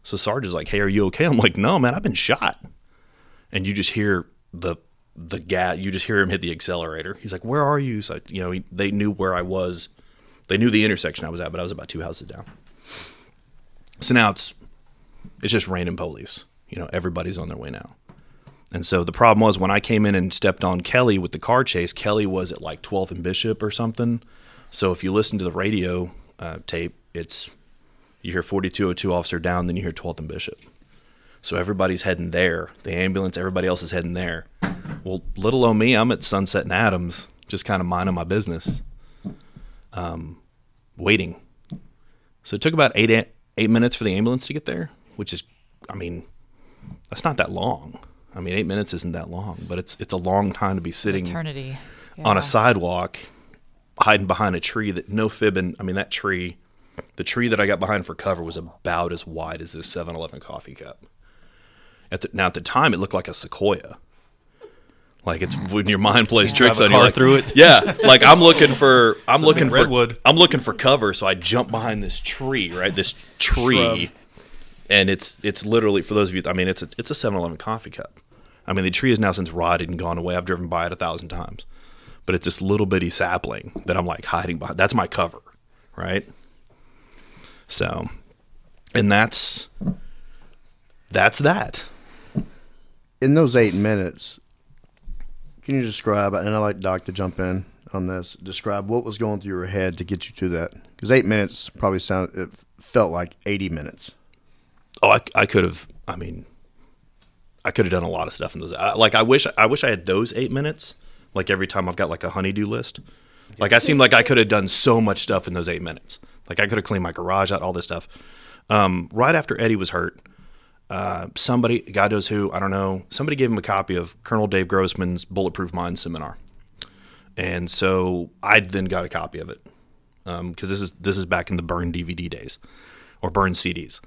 So Sarge is like, "Hey, are you okay?" I'm like, "No, man, I've been shot." And you just hear the the gas. You just hear him hit the accelerator. He's like, "Where are you?" So you know, he, they knew where I was. They knew the intersection I was at, but I was about two houses down. So now it's it's just random police. You know, everybody's on their way now. And so the problem was when I came in and stepped on Kelly with the car chase, Kelly was at like 12th and Bishop or something. So if you listen to the radio uh, tape, it's you hear 4202 officer down, then you hear 12th and Bishop. So everybody's heading there. The ambulance, everybody else is heading there. Well, little o me, I'm at Sunset and Adams, just kind of minding my business, um, waiting. So it took about eight eight minutes for the ambulance to get there, which is, I mean, that's not that long. I mean, eight minutes isn't that long, but it's it's a long time to be sitting eternity yeah. on a sidewalk, hiding behind a tree that no fibbing. I mean, that tree, the tree that I got behind for cover was about as wide as this 7-Eleven coffee cup. At the, now at the time, it looked like a sequoia. Like it's when your mind plays tricks on you, like, through it. Yeah, like I'm looking for, I'm looking for redwood. I'm looking for cover, so I jump behind this tree, right? This tree, Shrub. and it's it's literally for those of you. I mean, it's a it's a 7-Eleven coffee cup. I mean, the tree has now since rotted and gone away. I've driven by it a thousand times, but it's this little bitty sapling that I'm like hiding behind. That's my cover, right? So, and that's that's that. In those eight minutes, can you describe, and I'd like Doc to jump in on this, describe what was going through your head to get you to that? Because eight minutes probably sounded, it felt like 80 minutes. Oh, I, I could have, I mean, I could have done a lot of stuff in those. I, like, I wish, I wish I had those eight minutes. Like every time I've got like a honeydew list. Like I seem like I could have done so much stuff in those eight minutes. Like I could have cleaned my garage out, all this stuff. Um, right after Eddie was hurt, uh, somebody, God knows who, I don't know, somebody gave him a copy of Colonel Dave Grossman's Bulletproof Mind seminar, and so I then got a copy of it because um, this is this is back in the burn DVD days or burn CDs.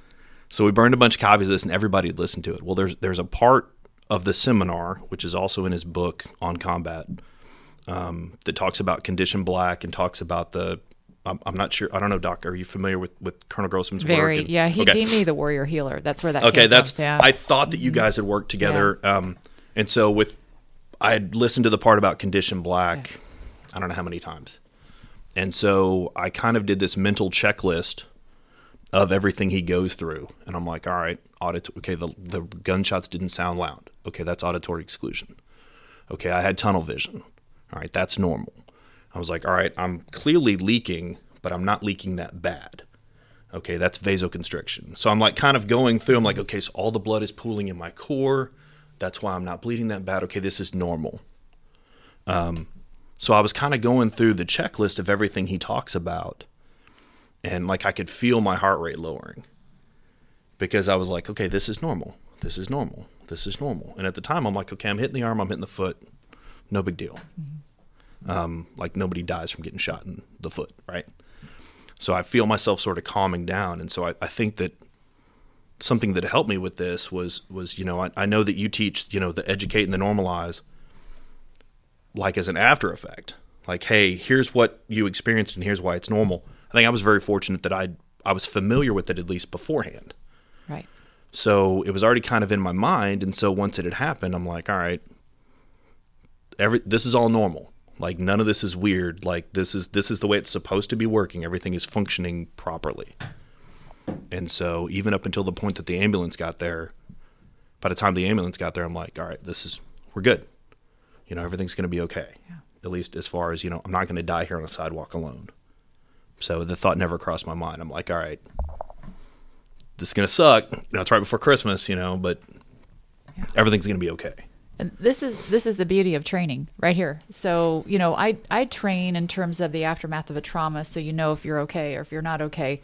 So we burned a bunch of copies of this, and everybody had listened to it. Well, there's there's a part of the seminar which is also in his book on combat um, that talks about condition black and talks about the I'm, I'm, not sure. I don't know, Doc. Are you familiar with, with Colonel Grossman's Very, work? And, yeah, he okay. deemed me the warrior healer. That's where that. Came from. Okay, that's. Yeah. I thought that you mm-hmm. guys had worked together, yeah. um, and so with I had listened to the part about condition black. Yeah. I don't know how many times, and so I kind of did this mental checklist of everything he goes through, and I'm like, all right, audit. Okay, the the gunshots didn't sound loud. Okay, that's auditory exclusion. Okay, I had tunnel vision. All right, that's normal. I was like, all right, I'm clearly leaking, but I'm not leaking that bad. Okay, that's vasoconstriction. So I'm like kind of going through, I'm like, okay, so all the blood is pooling in my core. That's why I'm not bleeding that bad. Okay, this is normal. Um, so I was kind of going through the checklist of everything he talks about. And like I could feel my heart rate lowering because I was like, okay, this is normal. This is normal. This is normal. And at the time, I'm like, okay, I'm hitting the arm, I'm hitting the foot. No big deal. Mm-hmm. Um, like nobody dies from getting shot in the foot, right? So I feel myself sort of calming down, and so I, I think that something that helped me with this was was you know I, I know that you teach you know the educate and the normalize like as an after effect. Like hey here's what you experienced and here's why it's normal. I think i was very fortunate that i i was familiar with it at least beforehand. Right. So it was already kind of in my mind. And so once it had happened i'm like all right every this is all normal like none of this is weird. Like this is this is the way it's supposed to be working. Everything is functioning properly. And so even up until the point that the ambulance got there, by the time the ambulance got there, I'm like, all right, this is we're good. You know, everything's going to be okay. Yeah. At least as far as you know, I'm not going to die here on a sidewalk alone. So the thought never crossed my mind. I'm like, all right, this is going to suck. You know, it's right before Christmas, you know, but yeah. everything's going to be okay. This is this is the beauty of training right here. So, you know, I I train in terms of the aftermath of a trauma so you know if you're okay or if you're not okay.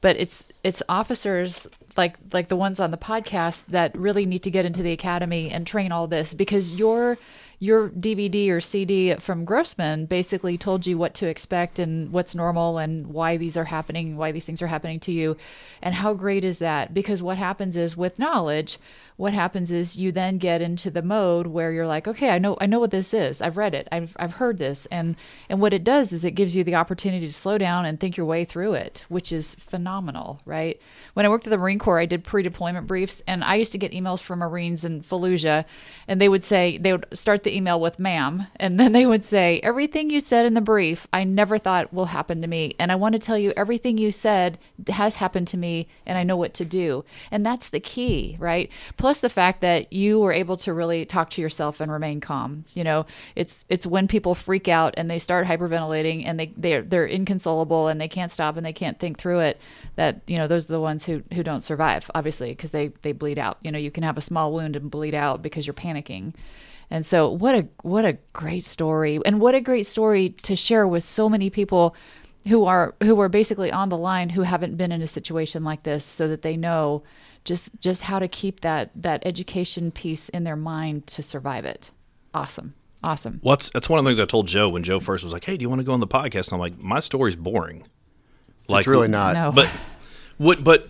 But it's it's officers like like the ones on the podcast that really need to get into the academy and train all this because your your DVD or CD from Grossman basically told you what to expect and what's normal and why these are happening, why these things are happening to you. And how great is that? Because what happens is with knowledge, what happens is you then get into the mode where you're like, okay, I know I know what this is. I've read it. I've I've heard this. And and what it does is it gives you the opportunity to slow down and think your way through it, which is phenomenal, right? When I worked at the Marine Corps, I did pre-deployment briefs and I used to get emails from Marines in Fallujah and they would say they would start the email with ma'am and [LAUGHS] then they would say, Everything you said in the brief, I never thought will happen to me. And I want to tell you everything you said has happened to me and I know what to do. And that's the key, right? Plus the fact that you were able to really talk to yourself and remain calm. You know, it's it's when people freak out and they start hyperventilating and they they're they're inconsolable and they can't stop and they can't think through it that, you know, those are the ones who who don't survive, obviously, because they they bleed out. You know, you can have a small wound and bleed out because you're panicking. And so what a what a great story and what a great story to share with so many people who are who are basically on the line who haven't been in a situation like this so that they know just just how to keep that that education piece in their mind to survive it. Awesome. Awesome. What's that's one of the things I told Joe when Joe first was like, "Hey, do you want to go on the podcast?" And I'm like, "My story's boring." Like it's really not. No. But what? But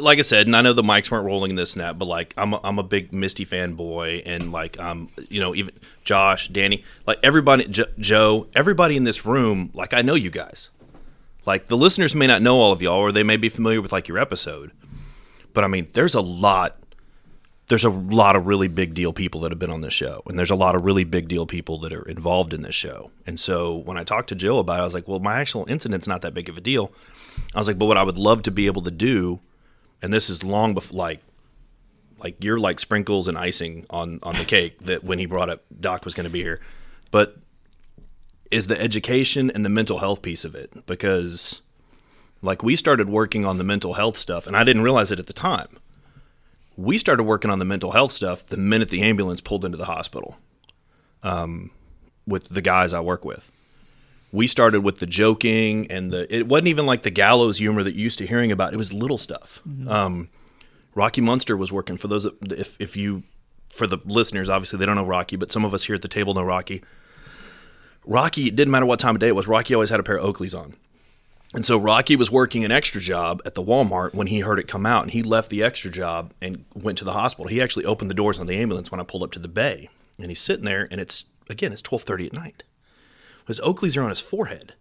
like I said, and I know the mics weren't rolling in this snap, but like I'm a, I'm a big Misty fanboy, and like um you know even Josh, Danny, like everybody, jo- Joe, everybody in this room, like I know you guys. Like the listeners may not know all of y'all, or they may be familiar with like your episode, but I mean, there's a lot. There's a lot of really big deal people that have been on this show, and there's a lot of really big deal people that are involved in this show. And so when I talked to Jill about it, I was like, "Well, my actual incident's not that big of a deal." I was like, "But what I would love to be able to do, and this is long before, like, like you're like sprinkles and icing on on the cake that when he brought up Doc was going to be here, but is the education and the mental health piece of it because." Like we started working on the mental health stuff and i didn't realize it at the time. We started working on the mental health stuff the minute the ambulance pulled into the hospital um, with the guys i work with. We started with the joking and the it wasn't even like the gallows humor that you used to hearing about. It was little stuff. Um, rocky munster was working for those that, if, if you for the listeners obviously they don't know rocky but some of us here at the table know rocky. Rocky it didn't matter what time of day it was rocky always had a pair of oakleys on and so Rocky was working an extra job at the Walmart when he heard it come out, and he left the extra job and went to the hospital. He actually opened the doors on the ambulance when I pulled up to the bay, and he's sitting there, and it's again, it's twelve thirty at night. His Oakleys are on his forehead,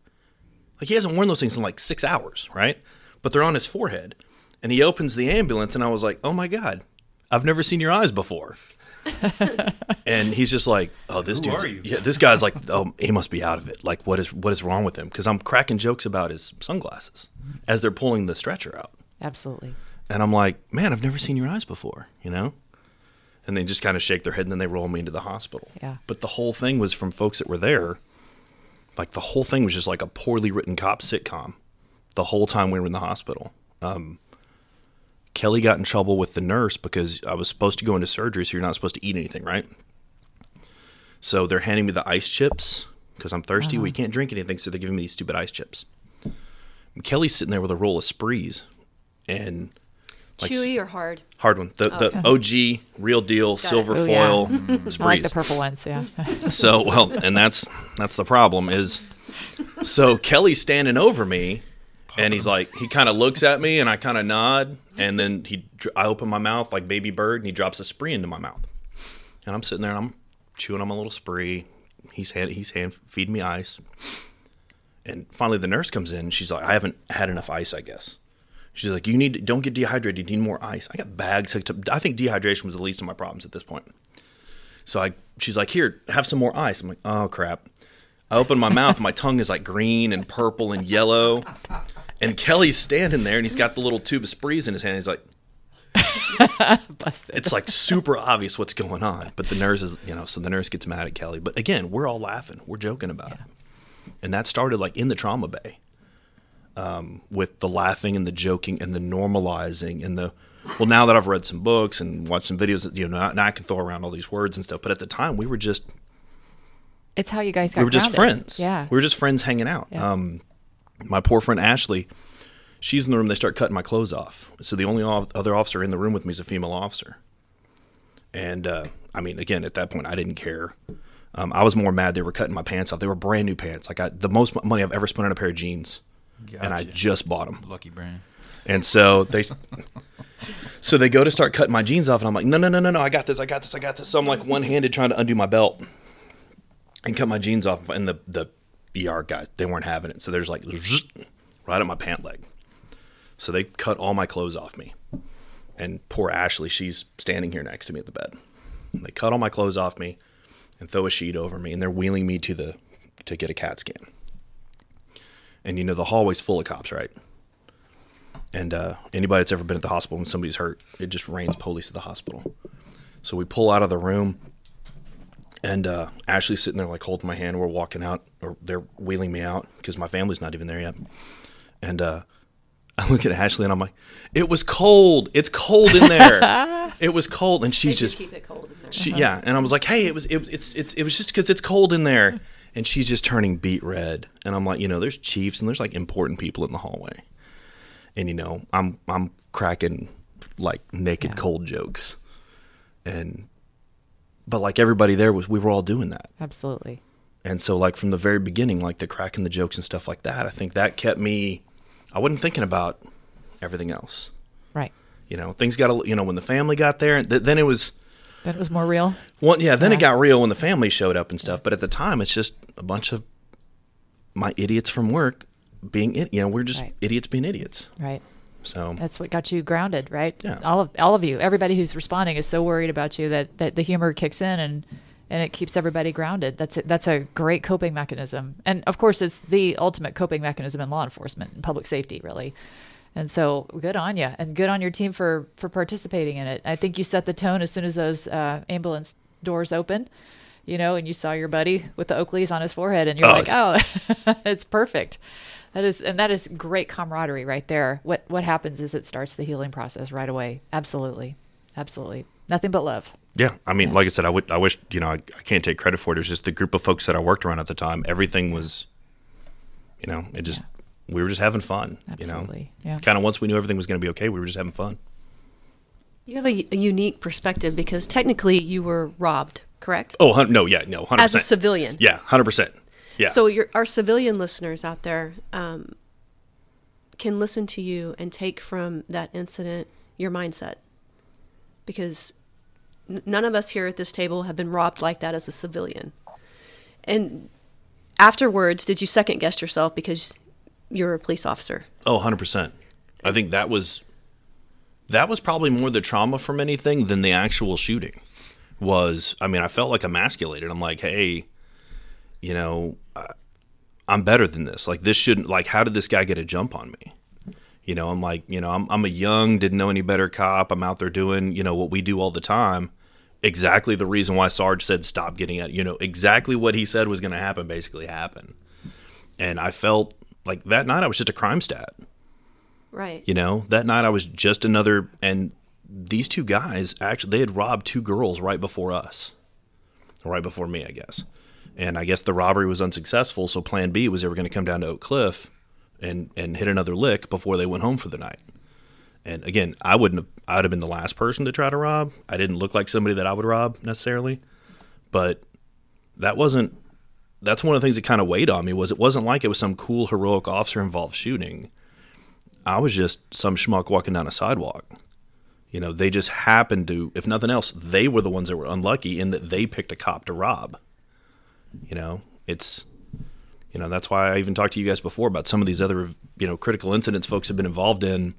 like he hasn't worn those things in like six hours, right? But they're on his forehead, and he opens the ambulance, and I was like, oh my god, I've never seen your eyes before. [LAUGHS] and he's just like, "Oh, this dude, yeah, this guy's like, oh, he must be out of it. Like, what is what is wrong with him? Because I'm cracking jokes about his sunglasses as they're pulling the stretcher out, Absolutely. and I'm like, man, I've never seen your eyes before, you know. And they just kind of shake their head, and then they roll me into the hospital. Yeah. But the whole thing was from folks that were there. Like the whole thing was just like a poorly written cop sitcom. The whole time we were in the hospital. Um, Kelly got in trouble with the nurse because I was supposed to go into surgery, so you're not supposed to eat anything, right? So they're handing me the ice chips because I'm thirsty. Uh-huh. We can't drink anything, so they're giving me these stupid ice chips. And Kelly's sitting there with a roll of sprees and like Chewy or hard? hard one, the the OG real deal silver Oh, yeah. foil [LAUGHS] I like sprees. the purple ones, yeah. [LAUGHS] So well, and that's that's the problem is, so Kelly's standing over me, and he's like, he kind of looks at me, and I kind of nod, and then he, I open my mouth like baby bird, and he drops a spree into my mouth, and I'm sitting there and I'm chewing on my little spree. He's hand, he's hand feeding me ice, and finally the nurse comes in. and She's like, I haven't had enough ice, I guess. She's like, you need don't get dehydrated. You need more ice. I got bags hooked up. I think dehydration was the least of my problems at this point. So I, she's like, here, have some more ice. I'm like, oh crap. I open my mouth, my tongue is like green and purple and yellow. And Kelly's standing there, and he's got the little tube of sprees in his hand. He's like, [LAUGHS] Busted. it's like super obvious what's going on. But the nurse is, you know, so the nurse gets mad at Kelly. But again, we're all laughing, we're joking about it, and that started like in the trauma bay, um, with the laughing and the joking and the normalizing and the well, now that I've read some books and watched some videos, you know, now, now I can throw around all these words and stuff. But at the time, we were just It's how you guys got we were just friends. Yeah. we were just friends hanging out. Yeah. Um, my poor friend Ashley, she's in the room. They start cutting my clothes off. So the only other officer in the room with me is a female officer. And uh, I mean, again, at that point, I didn't care. Um, I was more mad they were cutting my pants off. They were brand new pants. Like I, the most money I've ever spent on a pair of jeans, and I just bought them. Lucky brand. And so they, so they go to start cutting my jeans off, and I'm like, no, no, no, no, no, I got this, I got this, I got this. So I'm like one handed trying to undo my belt and cut my jeans off, and the the ER guys they weren't having it, so there's like right at my pant leg. So they cut all my clothes off me, and poor Ashley, she's standing here next to me at the bed. And they cut all my clothes off me and throw a sheet over me, and they're wheeling me to the to get a CAT scan. And you know the hallway's full of cops, right? And uh, anybody that's ever been at the hospital when somebody's hurt, it just rains police at the hospital. So we pull out of the room, and uh, Ashley's sitting there like holding my hand. We're walking out, or they're wheeling me out because my family's not even there yet. And uh, I look at Ashley and I'm like, "It was cold. It's cold in there. [LAUGHS] it was cold." And she's They just keep it cold in there. she, yeah, and I was like, "Hey, it was it, it's it's it was just because it's cold in there," [LAUGHS] and she's just turning beet red, and I'm like, you know, there's chiefs and there's like important people in the hallway, and you know, I'm I'm cracking like naked Yeah. cold jokes, and but like everybody there was, we were all doing that, Absolutely. and so like from the very beginning, like the cracking the jokes and stuff like that, I think that kept me, I wasn't thinking about everything else, Right. you know, things got a, you know, when the family got there, th- then it was. That was more real. Well, yeah, then it got real when the family showed up and stuff. But at the time, it's just a bunch of my idiots from work being, it. You know, we're just Right. idiots being idiots. Right. So That's what got you grounded, right? Yeah. All of all of you, everybody who's responding is so worried about you that, that the humor kicks in and and it keeps everybody grounded. That's a, that's a great coping mechanism. And of course, it's the ultimate coping mechanism in law enforcement and public safety, really. And so, good on you, and good on your team for for participating in it. I think you set the tone as soon as those uh, ambulance doors open, you know, and you saw your buddy with the Oakleys on his forehead, and you're Oh, like, oh, [LAUGHS] it's perfect. That is, and that is great camaraderie right there. What what happens is it starts the healing process right away. Absolutely, absolutely. Nothing but love. yeah, I mean, like I said, I would, I wish, you know, I, I can't take credit for it. It was just the group of folks that I worked around at the time. Everything was, you know, it just we were just having fun. Absolutely, You know, yeah. kind of once we knew everything was going to be okay, we were just having fun. You have a, a unique perspective because technically you were robbed, correct? Oh hun- no, yeah, no, 100%. As a civilian. Yeah, hundred percent. Yeah. So your our civilian listeners out there um, can listen to you and take from that incident your mindset, because n- none of us here at this table have been robbed like that as a civilian. And afterwards, did you second guess yourself because you're a police officer? Oh, 100%. I think that was that was probably more the trauma from anything than the actual shooting. Was I mean, I felt like emasculated. I'm like, "Hey, you know, I, I'm better than this. Like this shouldn't like how did this guy get a jump on me?" You know, I'm like, you know, I'm I'm a young, didn't know any better cop. I'm out there doing, you know, what we do all the time. Exactly the reason why Sarge said stop getting at, you know, exactly what he said was going to happen basically happened. And I felt like that night I was just a crime stat. Right. You know, that night I was just another, and these two guys actually they had robbed two girls right before us, right before me, I guess. And I guess the robbery was unsuccessful, so Plan B was they were going to come down to Oak Cliff and and hit another lick before they went home for the night. And again, I wouldn't have, I'd have been the last person to try to rob. I didn't look like somebody that I would rob necessarily, but that wasn't. That's one of the things that kind of weighed on me was it wasn't like it was some cool heroic officer involved shooting. I was just some schmuck walking down a sidewalk. You know, they just happened to, if nothing else, they were the ones that were unlucky in that they picked a cop to rob. You know, it's, you know, that's why I even talked to you guys before about some of these other, you know, critical incidents folks have been involved in.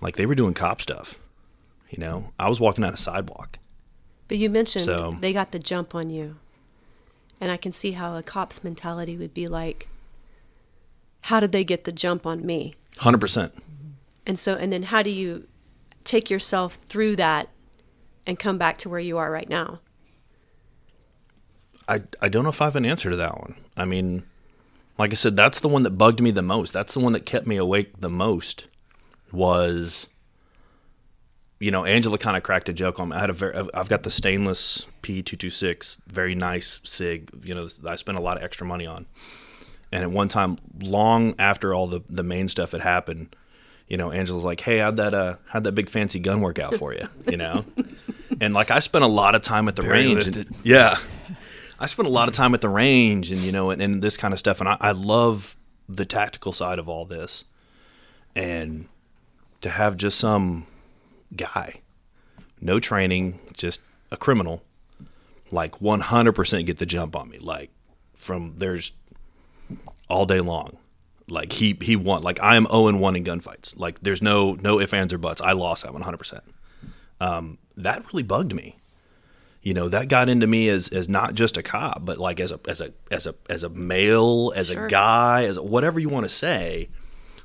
Like they were doing cop stuff. You know, I was walking down a sidewalk. But you mentioned So- they got the jump on you. And I can see how a cop's mentality would be like, how did they get the jump on me? 100%. And so, and then how do you take yourself through that and come back to where you are right now? I, I don't know if I have an answer to that one. I mean, like I said, that's the one that bugged me the most. That's the one that kept me awake the most was you know, Angela kind of cracked a joke on me. I had a very, I've got the stainless P226, very nice SIG, you know, I spent a lot of extra money on. And at one time, long after all the, the main stuff had happened, you know, Angela's like, "Hey, how'd that uh, how'd that big fancy gun work out for you?" You know, [LAUGHS] and like I spent a lot of time at the Barely range. And, yeah, I spent a lot of time at the range, and you know, and, and this kind of stuff. And I, I love the tactical side of all this, and to have just some guy, no training, just a criminal, like 100% get the jump on me, like from there's all day long. Like he he won. Like I am zero and one in gunfights. Like there's no no ifs ands or buts. I lost that one hundred percent. Um, that really bugged me. You know that got into me as as not just a cop, but like as a as a as a as a male, as Sure. a guy, as a, whatever you want to say.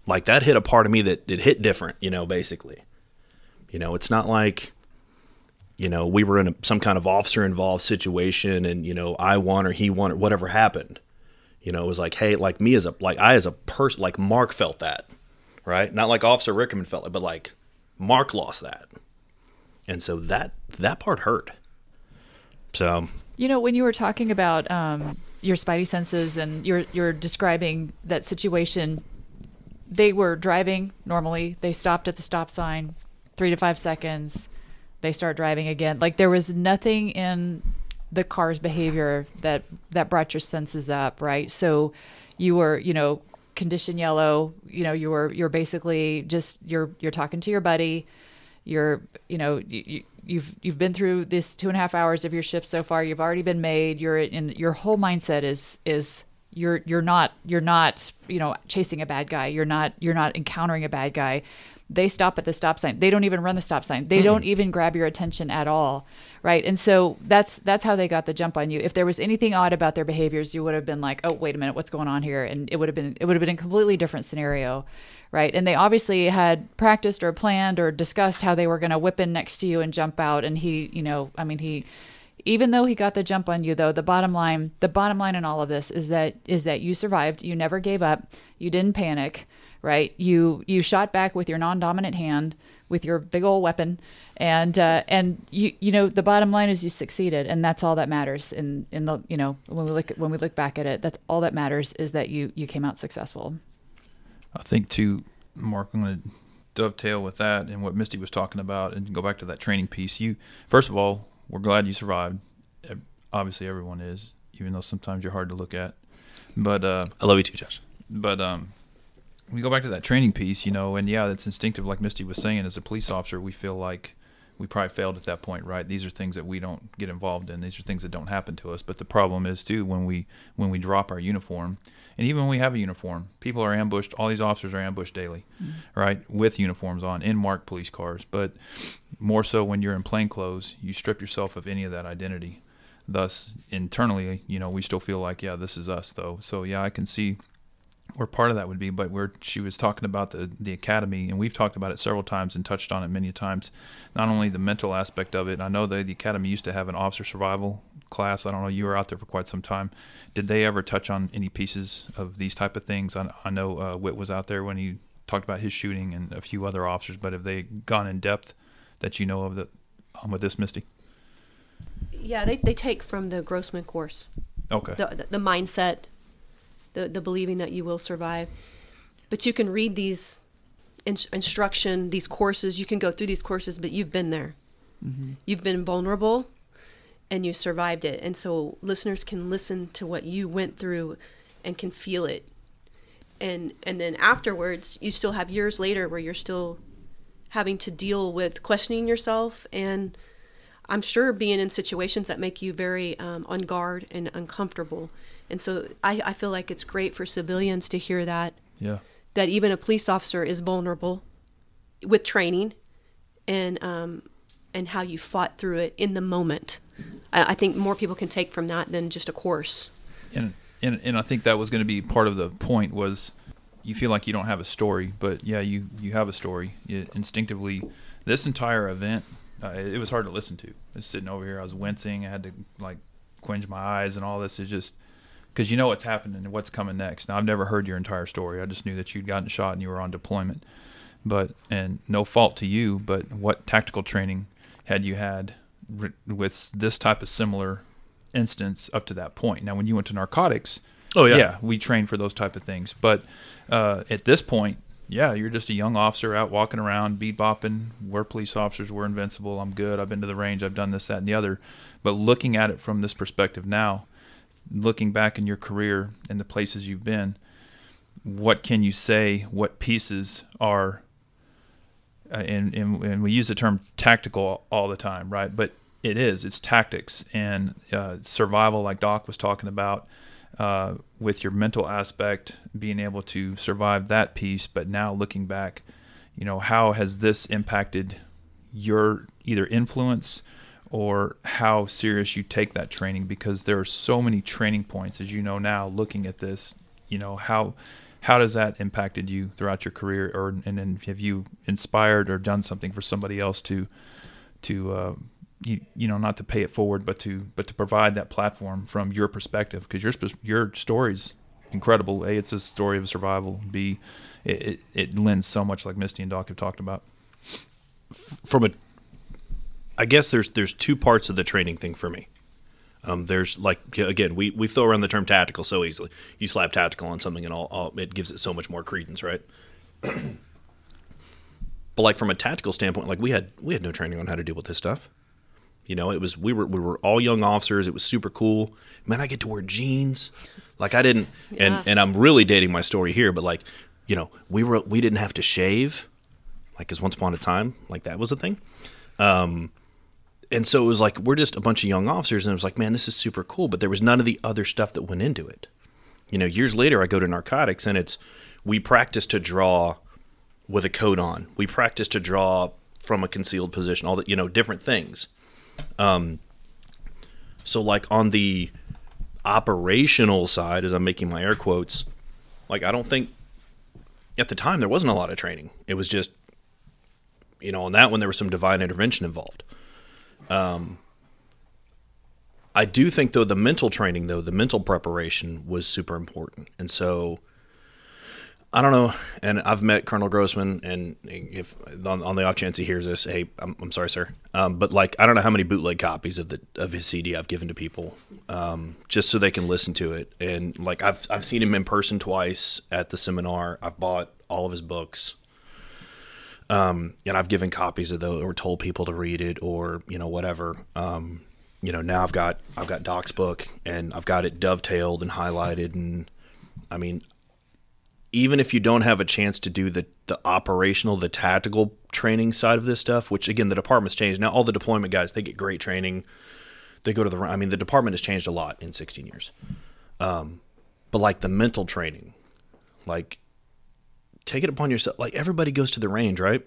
Like that hit a part of me that it hit different. You know, basically. You know, it's not like you know we were in a, some kind of officer involved situation, and you know I won or he won or whatever happened. You know, it was like, hey, like me as a like I as a person, like Mark felt that, right? Not like Officer Rickman felt it, but like Mark lost that, and so that that part hurt. So You know, when you were talking about um, your spidey senses and you're you're describing that situation, they were driving normally. They stopped at the stop sign, three to five seconds. They start driving again. Like there was nothing in the car's behavior that that brought your senses up, right? So you were, you know, condition yellow. You know, you were you're basically just you're you're talking to your buddy you're you know you, you've you've been through this two and a half hours of your shift so far. You've already been made. You're in your whole mindset is is you're you're not you're not you know chasing a bad guy. You're not you're not encountering a bad guy. They stop at the stop sign. They don't even run the stop sign. They hmm. don't even grab your attention at all right? And so that's that's how they got the jump on you. If there was anything odd about their behaviors you would have been like oh wait a minute. What's going on here? And it would have been it would have been a completely different scenario right? And they obviously had practiced or planned or discussed how they were going to whip in next to you and jump out. And he, you know, I mean, he, even though he got the jump on you, though, the bottom line, the bottom line in all of this is that is that you survived. You never gave up. You didn't panic, right? You you shot back with your non-dominant hand, with your big old weapon, and uh, and you you know the bottom line is you succeeded, and that's all that matters. In in the you know when we look at, when we look back at it, that's all that matters is that you you came out successful. I think too, Mark. I'm going to dovetail with that and what Misty was talking about, and go back to that training piece. You, first of all, we're glad you survived. Obviously, everyone is, even though sometimes you're hard to look at. But uh, I love you too, Josh. but um, we go back to that training piece, you know, and yeah, that's instinctive. Like Misty was saying, as a police officer, we feel like we probably failed at that point, right? These are things that we don't get involved in. These are things that don't happen to us. But the problem is too when we when we drop our uniform, and even when we have a uniform, people are ambushed. All these officers are ambushed daily, mm-hmm. right, with uniforms on in marked police cars. But more so when you're in plain clothes, you strip yourself of any of that identity. Thus, internally, you know, we still feel like, yeah, this is us, though. So yeah, I can see where part of that would be, but where she was talking about the the academy, and we've talked about it several times and touched on it many times. Not only the mental aspect of it. I know that the academy used to have an officer survival class. I don't know. You were out there for quite some time. Did they ever touch on any pieces of these type of things? I, I know uh, Witt was out there when he talked about his shooting and a few other officers, but have they gone in depth that you know of that um, with this, Misty? Yeah, they, they take from the Grossman course Okay. the, the, the mindset, the, the believing that you will survive. But you can read these in, instruction, these courses, you can go through these courses, but you've been there. You've been vulnerable and you survived it. And so listeners can listen to what you went through and can feel it. And and then afterwards, you still have years later where you're still having to deal with questioning yourself and I'm sure being in situations that make you very um, on guard and uncomfortable. And so I, I feel like it's great for civilians to hear that yeah. that even a police officer is vulnerable with training and um, and how you fought through it in the moment. I, I think more people can take from that than just a course. and and and I think that was going to be part of the point was you feel like you don't have a story, but yeah, you you have a story. You instinctively, this entire event, uh, it, it was hard to listen to. I was sitting over here, I was wincing. I had to like quench my eyes and all this. It just because you know what's happening and what's coming next. Now I've never heard your entire story. I just knew that you'd gotten shot and you were on deployment. but and no fault to you, but what tactical training had you had with this type of similar instance up to that point? Now, when you went to narcotics, Oh, yeah. yeah, we trained for those type of things, but uh, at this point. Yeah, you're just a young officer out walking around, beat bopping. We're police officers. We're invincible. I'm good. I've been to the range. I've done this, that, and the other. But looking at it from this perspective now, looking back in your career and the places you've been, what can you say? What pieces are, uh, and, and, and we use the term tactical all the time, right? But it is, it's tactics and uh, survival, like Doc was talking about, uh, with your mental aspect, being able to survive that piece. But now looking back, you know, how has this impacted your either influence or how serious you take that training because there are so many training points as you know now looking at this you know how how does that impacted you throughout your career or and then have you inspired or done something for somebody else to to uh, you, you know not to pay it forward but to but to provide that platform from your perspective? Because your your story's incredible. A it's a story of survival. B it, it, it lends so much like misty and doc have talked about. From a I guess there's there's two parts of the training thing for me. Um, there's like again we, we throw around the term tactical so easily. You slap tactical on something and all, all it gives it so much more credence, right? [CLEARS THROAT] but like from a tactical standpoint, like we had we had no training on how to deal with this stuff. You know, it was we were we were all young officers. It was super cool. Man, I get to wear jeans. Like I didn't, Yeah. and and I'm really dating my story here, but like, you know, we were we didn't have to shave, like because once upon a time, like that was a thing. Um, and so it was like we're just a bunch of young officers, and it was like, man, this is super cool. But there was none of the other stuff that went into it. You know, years later, I go to narcotics, and it's we practice to draw with a coat on. We practice to draw from a concealed position. All that you know, different things. Um, so like on the operational side, as I'm making my air quotes, like I don't think at the time there wasn't a lot of training. It was just you know, on that one there was some divine intervention involved. Um, I do think though the mental training though the mental preparation was super important, and so I don't know. And I've met Colonel Grossman, and if on, on the off chance he hears this, hey, I'm, I'm sorry, sir, um, but like I don't know how many bootleg copies of the of his CD I've given to people, um, just so they can listen to it. And like I've I've seen him in person twice at the seminar. I've bought all of his books um, and I've given copies of those or told people to read it or you know whatever. Um, you know now I've got I've got Doc's book and I've got it dovetailed and highlighted and I mean even if you don't have a chance to do the the operational the tactical training side of this stuff, which again the department's changed now. All the deployment guys they get great training. They go to the I mean the department has changed a lot in 16 years. Um, but like the mental training, like take it upon yourself. Like everybody goes to the range, right?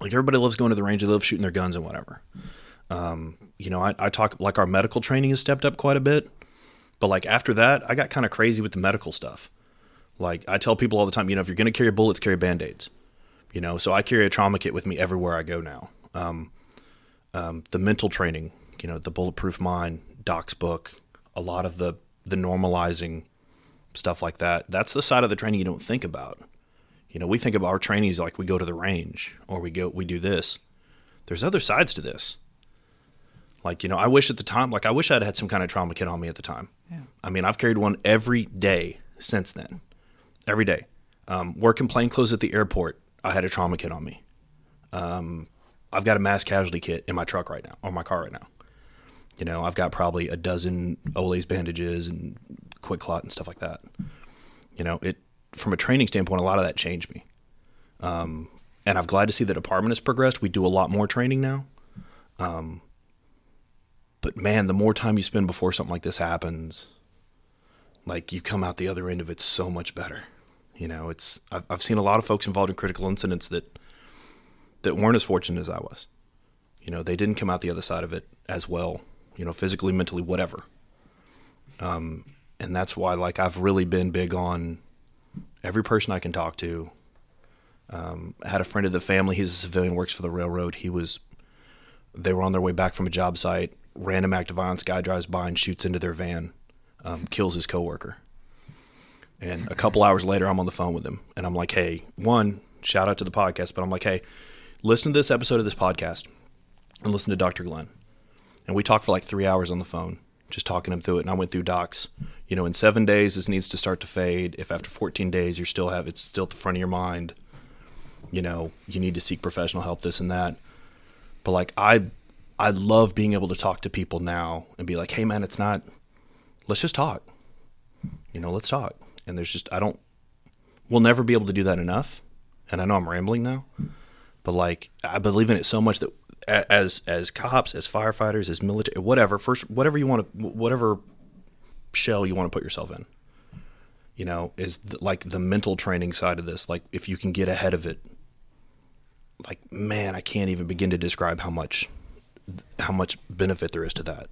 Like everybody loves going to the range. They love shooting their guns and whatever. Um, you know, I, I talk like our medical training has stepped up quite a bit, but like after that, I got kind of crazy with the medical stuff. Like I tell people all the time, you know, if you're going to carry bullets, carry band aids. You know, so I carry a trauma kit with me everywhere I go now. Um, um, the mental training, you know, the bulletproof mind, Doc's book, a lot of the the normalizing stuff like that. That's the side of the training you don't think about. You know, we think about our trainees like we go to the range or we go we do this. There's other sides to this. Like, you know, I wish at the time like I wish I'd had some kind of trauma kit on me at the time. Yeah. I mean, I've carried one every day since then. Every day. Um, working plainclothes at the airport, I had a trauma kit on me. Um, I've got a mass casualty kit in my truck right now, or my car right now. You know, I've got probably a dozen Olaes bandages and QuikClot and stuff like that. You know, it from a training standpoint, a lot of that changed me. Um, and I'm glad to see the department has progressed. We do a lot more training now. Um, but man, the more time you spend before something like this happens, like you come out the other end of it so much better. You know, it's I've, I've seen a lot of folks involved in critical incidents that that weren't as fortunate as I was. You know, they didn't come out the other side of it as well. You know, physically, mentally, whatever. Um, and that's why, like, I've really been big on every person I can talk to. Um, I had a friend of the family. He's a civilian, works for the railroad. He was, they were on their way back from a job site. Random act of violence. Guy drives by and shoots into their van, um, kills his coworker. And a couple hours later, I'm on the phone with him, and I'm like, "Hey, one, shout out to the podcast, but I'm like, hey, listen to this episode of this podcast and listen to Dr. Glenn. And we talked for like three hours on the phone, just talking him through it. And I went through docs. You know, in seven days, this needs to start to fade. If after 14 days you're still have it's still at the front of your mind, you know, you need to seek professional help, this and that. But like I, I love being able to talk to people now and be like, hey man, it's not. Let's just talk. You know, let's talk. And there's just I don't. We'll never be able to do that enough. And I know I'm rambling now, but like I believe in it so much that as as cops, as firefighters, as military, whatever, first whatever you want to, whatever shell you want to put yourself in, you know, is th- like the mental training side of this. Like if you can get ahead of it, like man, I can't even begin to describe how much how much benefit there is to that.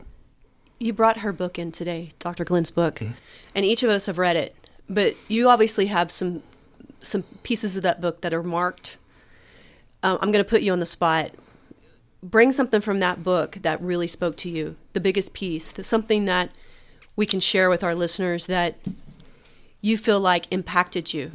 You brought her book in today, Dr. Glenn's book, and each of us have read it. But you obviously have some some pieces of that book that are marked. Um, I'm going to put you on the spot. Bring something from that book that really spoke to you. The biggest piece, the, something that we can share with our listeners that you feel like impacted you.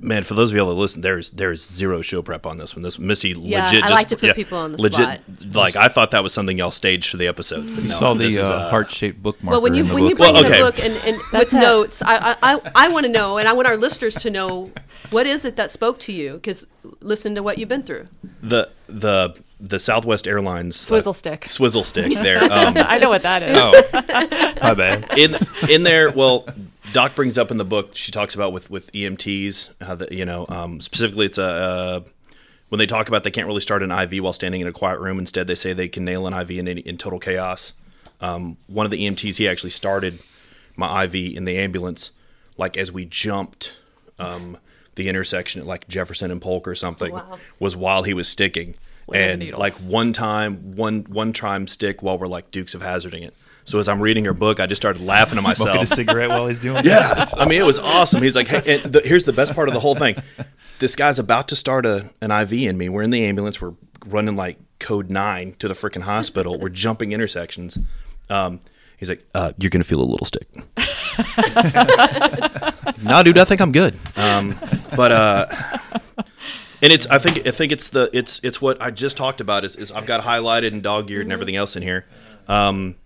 Man, for those of y'all that listen, there's there's zero show prep on this one. This Missy Yeah, legit. I just, like to put people on the legit, spot. Like I thought that was something y'all staged for the episode. You no, saw the uh, heart-shaped bookmark. Well, when you in the when you bring Well, in a book and, and with it. notes, I I, I, I want to know, and I want our listeners to know what is it that spoke to you? Because listen to what you've been through. the the the Southwest Airlines uh, Swizzle stick. swizzle stick [LAUGHS] there. Um, [LAUGHS] I know what that is. oh, my bad. in in there, well, Doc brings up in the book. She talks about with with EMTs how that you know um, specifically it's a. Uh, when they talk about they can't really start an IV while standing in a quiet room, instead they say they can nail an IV in, in total chaos. Um, one of the EMTs, he actually started my IV in the ambulance, like as we jumped um, the intersection at like Jefferson and Polk or something, Wow. was while he was sticking, the and like one time, one one time stick while we're like Dukes of Hazarding it. So as I'm reading her book, I just started laughing to myself. Smoking myself. a cigarette while he's doing [LAUGHS] it. Yeah, I mean, it was awesome. He's like, hey, and the, here's the best part of the whole thing. This guy's about to start a an IV in me. We're in the ambulance. We're running like code nine to the freaking hospital. We're jumping intersections. Um, he's like, uh, "You're gonna feel a little stick." [LAUGHS] no, dude, I think I'm good. Um, but uh, and it's I think I think it's the it's it's what I just talked about is, is I've got highlighted and dog eared and everything else in here. Um,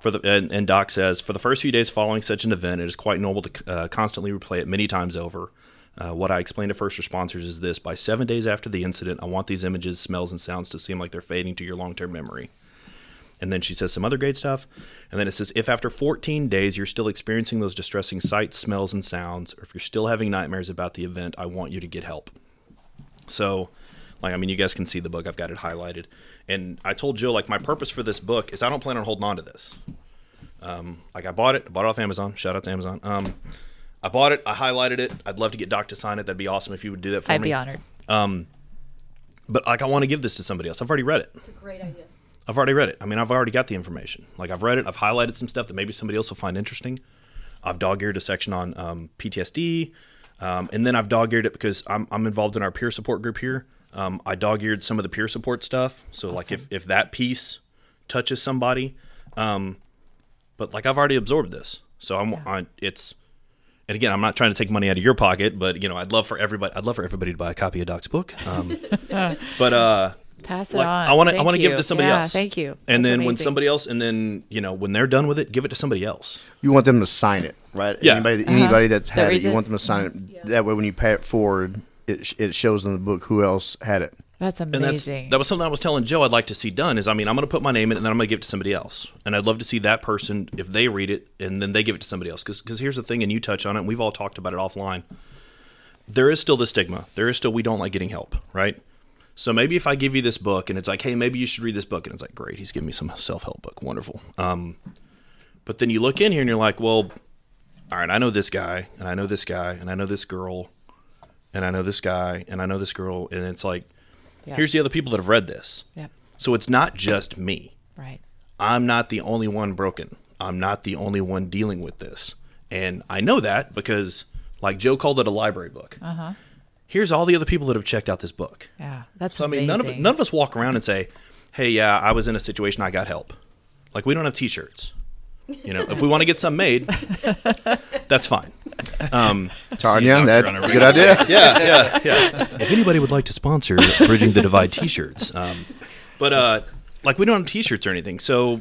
for the and, and Doc says for the first few days following such an event, it is quite normal to uh, constantly replay it many times over. Uh, what I explain to first responders is this: by seven days after the incident, I want these images, smells, and sounds to seem like they're fading to your long-term memory. And then she says some other great stuff. And then it says, if after 14 days you're still experiencing those distressing sights, smells, and sounds, or if you're still having nightmares about the event, I want you to get help. So, like, I mean, you guys can see the book. I've got it highlighted. And I told Jill, like, my purpose for this book is I don't plan on holding on to this. Um, like, I bought it, I bought it off Amazon. Shout out to Amazon. Um, I bought it, I highlighted it. I'd love to get Doc to sign it. That'd be awesome if you would do that for me. I'd be honored. Um, But, like, I want to give this to somebody else. I've already read it. It's a great idea. I've already read it. I mean, I've already got the information. Like I've read it. I've highlighted some stuff that maybe somebody else will find interesting. I've dog-eared a section on um, PTSD, um, and then I've dog-eared it because I'm, I'm involved in our peer support group here. Um, I dog-eared some of the peer support stuff. So like if, if that piece touches somebody, um, but like I've already absorbed this, so I'm I, it's. And again, I'm not trying to take money out of your pocket, but you know, I'd love for everybody. I'd love for everybody to buy a copy of Doc's book. Um, [LAUGHS] but uh, Pass it like on. I want to I want to give it to somebody Yeah, else. Thank you. And That's then when somebody else, and then you know when they're done with it, give it to somebody else. You want them to sign it, right? Yeah. Anybody, anybody that's Uh-huh. That had it, you it? want them to sign it. That way, when you pay it forward, it, it shows in the book who else had it. That's And that's amazing. that was something I was telling Joe I'd like to see done. Is I mean I'm going to put my name in it, and then I'm going to give it to somebody else. And I'd love to see that person if they read it, and then they give it to somebody else. Because here's the thing, and you touch on it. and We've all talked about it offline. There is still the stigma. There is still we don't like getting help, right? So maybe if I give you this book and it's like, hey, maybe you should read this book, and it's like, great, he's giving me some self help book, wonderful. Um, but then you look in here and you're like, well, all right, I know this guy, and I know this guy, and I know this girl, and I know this guy, and I know this girl, and it's like, here's the other people that have read this. Yep. So it's not just me. Right. I'm not the only one broken. I'm not the only one dealing with this. And I know that because, like Joe called it a library book. Uh-huh. Here's all the other people that have checked out this book. Yeah. That's So I mean, amazing. none of none of us walk around and say, "Hey, yeah, I was in a situation. I got help." Like we don't have T-shirts. You know, if we want to get some made, that's fine. Um, Tania, that on a good idea. [LAUGHS] yeah, yeah, yeah. If anybody would like to sponsor Bridging the Divide T-shirts, um, but uh, like we don't have T-shirts or anything, so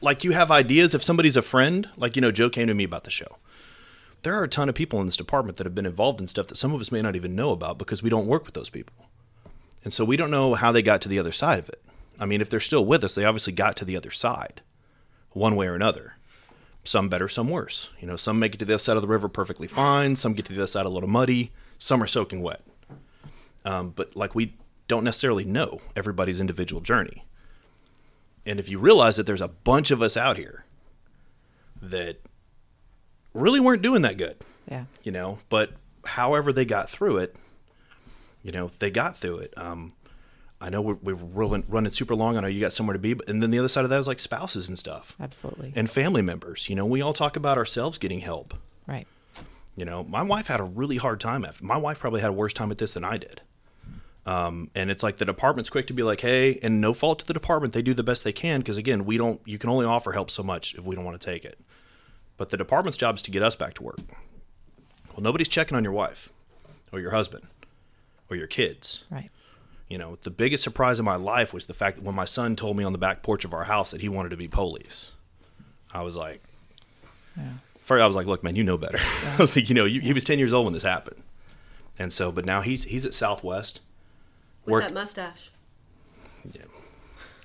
like you have ideas. If somebody's a friend, like you know, Joe came to me about the show. There are a ton of people in this department that have been involved in stuff that some of us may not even know about because we don't work with those people, and so we don't know how they got to the other side of it. I mean, if they're still with us, they obviously got to the other side, one way or another some better, some worse. You know, some make it to the other side of the river perfectly fine. Some get to the other side a little muddy. Some are soaking wet. Um, but like we don't necessarily know everybody's individual journey. And if you realize that there's a bunch of us out here that really weren't doing that good, Yeah. you know, but however they got through it, you know, they got through it. Um, I know we're, we're rolling, running super long. I know you got somewhere to be, but and then the other side of that is like spouses and stuff Absolutely. and family members. You know, we all talk about ourselves getting help. right. You know, my wife had a really hard time after. My wife probably had a worse time at this than I did. Um, and it's like the department's quick to be like, hey, and no fault to the department, they do the best they can because again, we don't. You can only offer help so much if we don't want to take it. But the department's job is to get us back to work. Well, nobody's checking on your wife, or your husband, or your kids. Right. You know, the biggest surprise of my life was the fact that when my son told me on the back porch of our house that he wanted to be police, I was like, yeah. first I was like, look, man, you know better. [LAUGHS] I was like, you know, you, he was 10 years old when this happened. And so, but now he's, he's at Southwest. With Work- that mustache.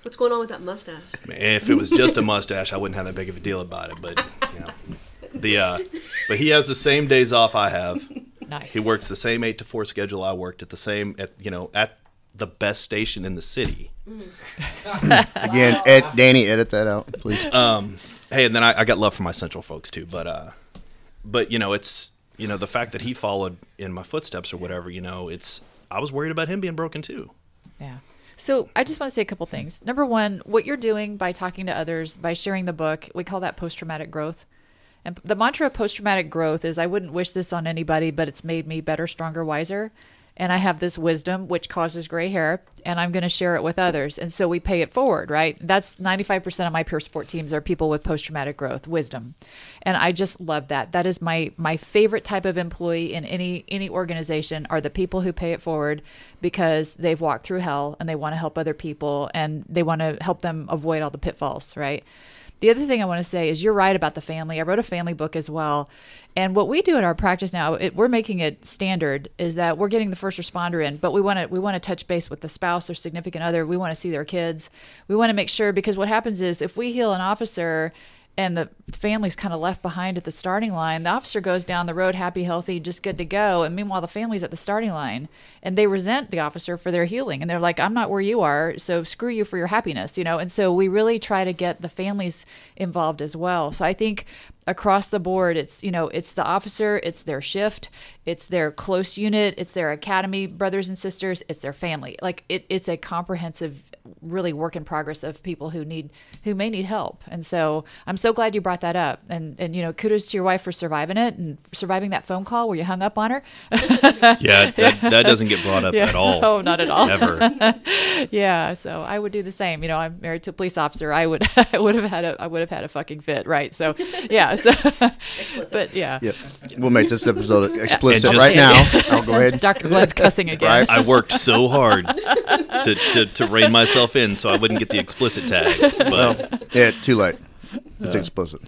Yeah. What's going on with that mustache? If it was just a mustache, I wouldn't have that big of a deal about it. But, you know, the, uh, but he has the same days off I have. Nice. He works the same eight to four schedule I worked at the same, at, you know, at the best station in the city. [LAUGHS] Again, Ed, Danny, edit that out, please. Um, hey, and then I, I got love for my central folks too, but uh, but you know, it's you know the fact that he followed in my footsteps or whatever. You know, it's I was worried about him being broken too. Yeah. So I just want to say a couple things. Number one, what you're doing by talking to others, by sharing the book, we call that post traumatic growth. And the mantra of post traumatic growth is I wouldn't wish this on anybody, but it's made me better, stronger, wiser. And I have this wisdom which causes gray hair, and I'm going to share it with others. And so we pay it forward, right? That's 95% of my peer support teams are people with post traumatic growth, wisdom. And I just love that. That is my my favorite type of employee in any any organization are the people who pay it forward because they've walked through hell and they want to help other people and they want to help them avoid all the pitfalls, right? The other thing I want to say is you're right about the family. I wrote a family book as well. And what we do in our practice now, it, we're making it standard is that we're getting the first responder in, but we want to we want to touch base with the spouse or significant other. We want to see their kids. We want to make sure because what happens is if we heal an officer and the family's kind of left behind at the starting line. The officer goes down the road happy, healthy, just good to go. And meanwhile, the family's at the starting line and they resent the officer for their healing. And they're like, I'm not where you are. So screw you for your happiness, you know? And so we really try to get the families involved as well. So I think across the board, it's, you know, it's the officer, it's their shift, it's their close unit, it's their academy brothers and sisters, it's their family. Like it, it's a comprehensive, really work in progress of people who need, who may need help. And so I'm so glad you brought that up. And, and, you know, kudos to your wife for surviving it and surviving that phone call where you hung up on her. [LAUGHS] Yeah, that, that doesn't get brought up at all. [LAUGHS] Oh, not at all. Ever. [LAUGHS] yeah. So I would do the same. You know, I'm married to a police officer. I would, I would have had a, I would have had a fucking fit. Right. So yeah. [LAUGHS] So, but yeah. Yep. We'll make this episode [LAUGHS] explicit just- right now. [LAUGHS] I'll go ahead. Dr. Glenn's cussing again. Right. I worked so hard to, to, to rein myself in so I wouldn't get the explicit tag. But Yeah, too late. It's explicit.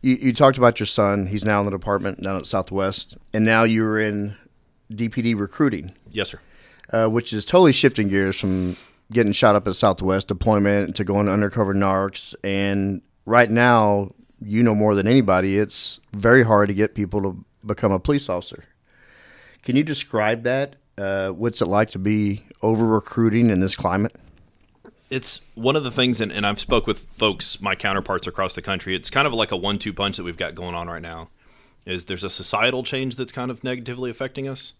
You, you talked about your son. He's now in the department down at Southwest, and now you're in DPD recruiting, yes, sir. uh, which is totally shifting gears from getting shot up at Southwest deployment to going undercover narcs. And right now, you know more than anybody, it's very hard to get people to become a police officer. Can you describe that? Uh, what's it like to be over recruiting in this climate? it's one of the things and, and i've spoke with folks my counterparts across the country it's kind of like a one-two punch that we've got going on right now is there's a societal change that's kind of negatively affecting us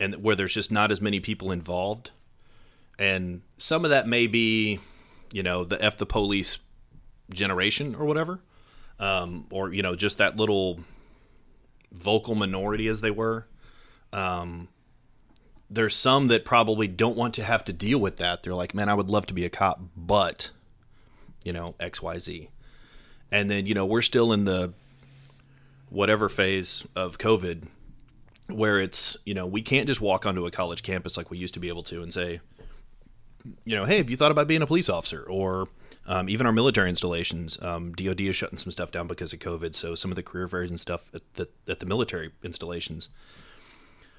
and where there's just not as many people involved and some of that may be you know the f the police generation or whatever um, or you know just that little vocal minority as they were um, there's some that probably don't want to have to deal with that. They're like, man, I would love to be a cop, but, you know, XYZ. And then, you know, we're still in the whatever phase of COVID where it's, you know, we can't just walk onto a college campus like we used to be able to and say, you know, hey, have you thought about being a police officer? Or um, even our military installations, um, DoD is shutting some stuff down because of COVID. So some of the career fairs and stuff at the, at the military installations.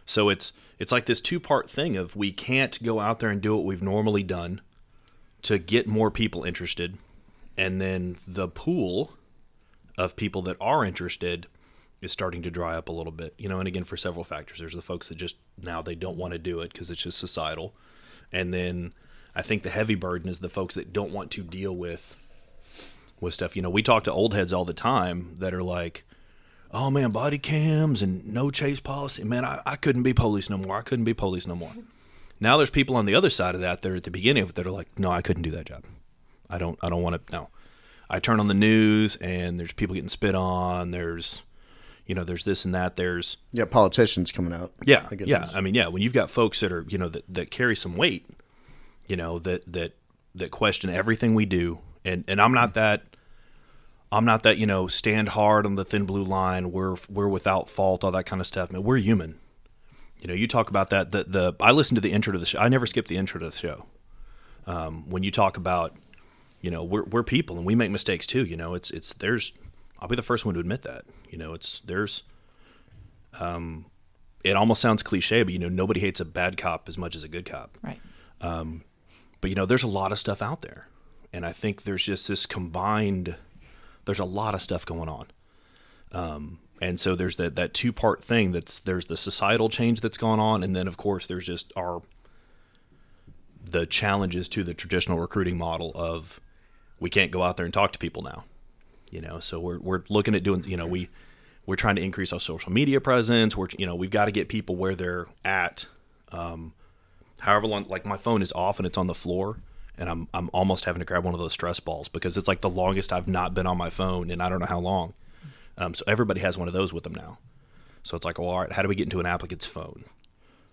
So it's it's like this two part thing of we can't go out there and do what we've normally done to get more people interested, and then the pool of people that are interested is starting to dry up a little bit. You know, and again for several factors. There's the folks that just now they don't want to do it because it's just societal, and then I think the heavy burden is the folks that don't want to deal with with stuff. You know, we talk to old heads all the time that are like, "Oh man, body cams and no chase policy. Man, I, I couldn't be police no more. I couldn't be police no more." Now there's people on the other side of that that are at the beginning of it that are like, "No, I couldn't do that job. I don't. I don't want to. No." I turn on the news and there's people getting spit on. There's, you know, there's this and that. There's Yeah, politicians coming out. yeah, against yeah. I mean, yeah. When you've got folks that are, you know, that, that carry some weight, you know, that that that question everything we do, and and I'm not that. I'm not that you know stand hard on the thin blue line. We're we're without fault, all that kind of stuff. Man, we're human. You know, you talk about that. The the I listened to the intro to the show. I never skip the intro to the show. Um, when you talk about, you know, we're we're people and we make mistakes too. You know, it's it's there's. I'll be the first one to admit that. You know, it's there's um it almost sounds cliche, but you know, nobody hates a bad cop as much as a good cop. Right. But you know, there's a lot of stuff out there, and I think there's just this combined. There's a lot of stuff going on, um, and so there's that that two part thing. That's there's the societal change that's gone on, and then of course there's just our the challenges to the traditional recruiting model of we can't go out there and talk to people now. You know, so we're we're looking at doing. You know, we we're trying to increase our social media presence. We're you know we've got to get people where they're at. Um, however long, like my phone is off and it's on the floor, and I'm I'm almost having to grab one of those stress balls because it's like the longest I've not been on my phone and I don't know how long. Um, so everybody has one of those with them now. So it's like, well, all right, how do we get into an applicant's phone?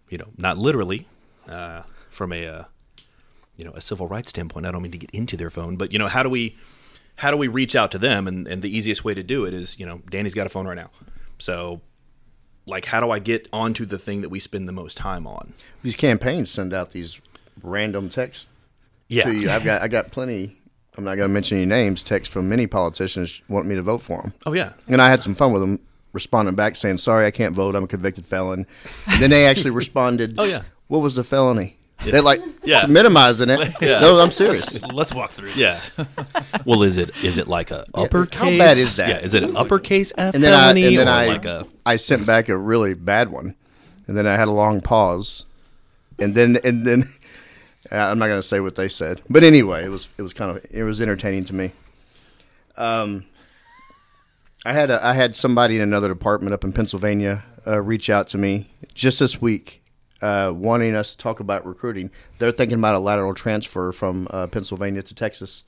You know, not literally, uh, from a uh, you know a civil rights standpoint. I don't mean to get into their phone, but you know, how do we how do we reach out to them? And and the easiest way to do it is, you know, Danny's got a phone right now, so like, how do I get onto the thing that we spend the most time on? These campaigns send out these random texts Yeah, to you. I've got I got plenty. I'm not going to mention any names. Texts from many politicians wanting me to vote for them, oh yeah, and I had some fun with them. Responding back saying, "Sorry, I can't vote. I'm a convicted felon." And then they actually [LAUGHS] responded, Oh, yeah. what was the felony?" They're like Yeah. minimizing it. [LAUGHS] Yeah. No, I'm serious. Let's walk through. yeah. [LAUGHS] well, is it is it like a uppercase? how bad is that? Yeah, is it an uppercase F And then I and then or I like a I sent back a really bad one, and then I had a long pause, and then and then uh, [LAUGHS] I'm not going to say what they said, but anyway, it was it was kind of it was entertaining to me. Um, I had a, I had somebody in another department up in Pennsylvania uh, reach out to me just this week, uh, wanting us to talk about recruiting. They're thinking about a lateral transfer from uh, Pennsylvania to Texas,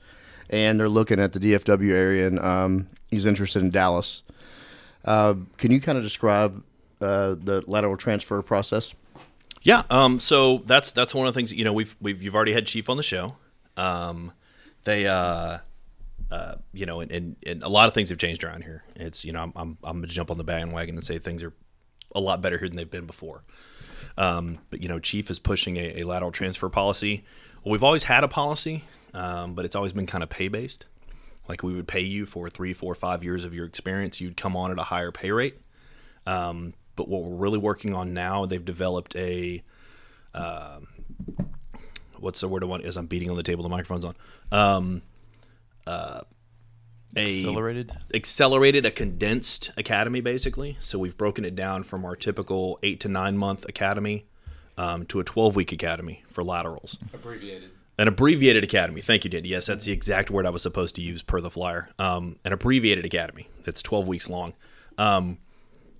and they're looking at the DFW area, and um, he's interested in Dallas. Uh, can you kind of describe uh, the lateral transfer process? Yeah, um, so that's that's one of the things you know we've we've you've already had Chief on the show. Um, they uh, uh, you know, and, and, and a lot of things have changed around here. It's you know I'm I'm, I'm gonna jump on the bandwagon and say things are a lot better here than they've been before. Um, but you know, Chief is pushing a, a lateral transfer policy. Well, we've always had a policy, um, but it's always been kind of pay based. Like we would pay you for three, four, five years of your experience. You'd come on at a higher pay rate. Um, but what we're really working on now, they've developed a um, what's the word I want? As I'm beating on the table, the microphone's on. Um, uh, a Accelerated. accelerated, a condensed academy, basically. So we've broken it down from our typical eight to nine month academy um, to a 12 week academy for laterals. Abbreviated. An abbreviated academy. Thank you, Danny. Yes, that's the exact word I was supposed to use per the flyer. Um, an abbreviated academy that's 12 weeks long. Um,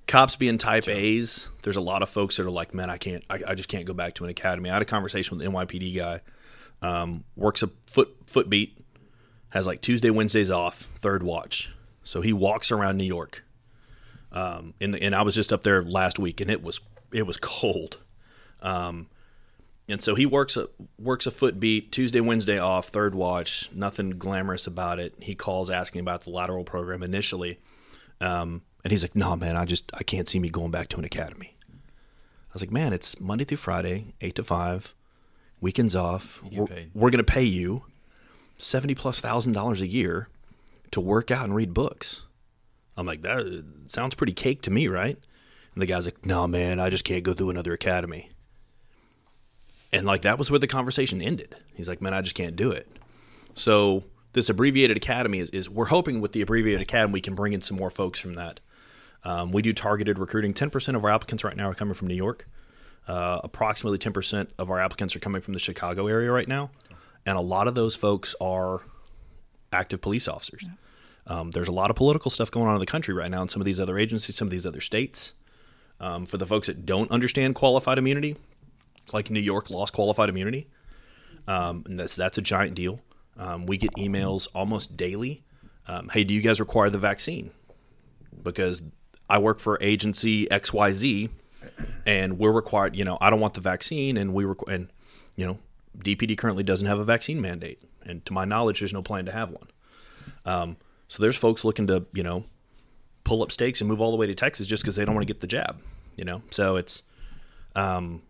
cops being type A's, there's a lot of folks that are like, man, I can't, I, I just can't go back to an academy. I had a conversation with the NYPD guy, um, works a foot foot beat, has like Tuesday, Wednesdays off, third watch. So he walks around New York. Um, and, and I was just up there last week, and it was it was cold. Um, and so he works a works a foot beat Tuesday, Wednesday off, third watch. Nothing glamorous about it. He calls asking about the lateral program initially. Um, and he's like, "No, man, I just I can't see me going back to an academy." I was like, "Man, it's Monday through Friday, eight to five, weekends off. We're, we're gonna pay you seventy plus thousand dollars a year to work out and read books." I'm like, "That sounds pretty cake to me, right?" And the guy's like, "No, man, I just can't go through another academy." And like that was where the conversation ended. He's like, "Man, I just can't do it." So this abbreviated academy is, is we're hoping with the abbreviated academy we can bring in some more folks from that. Um, we do targeted recruiting. Ten percent of our applicants right now are coming from New York. Uh, approximately ten percent of our applicants are coming from the Chicago area right now, and a lot of those folks are active police officers. Um, there's a lot of political stuff going on in the country right now in some of these other agencies, some of these other states. Um, for the folks that don't understand qualified immunity, like New York lost qualified immunity, um, and that's that's a giant deal. Um, we get emails almost daily. Um, hey, do you guys require the vaccine? Because I work for agency X Y Z, and we're required. You know, I don't want the vaccine, and we requ- and you know, DPD currently doesn't have a vaccine mandate, and to my knowledge, there's no plan to have one. Um, so there's folks looking to you know pull up stakes and move all the way to Texas just because they don't want to get the jab. You know, so it's um,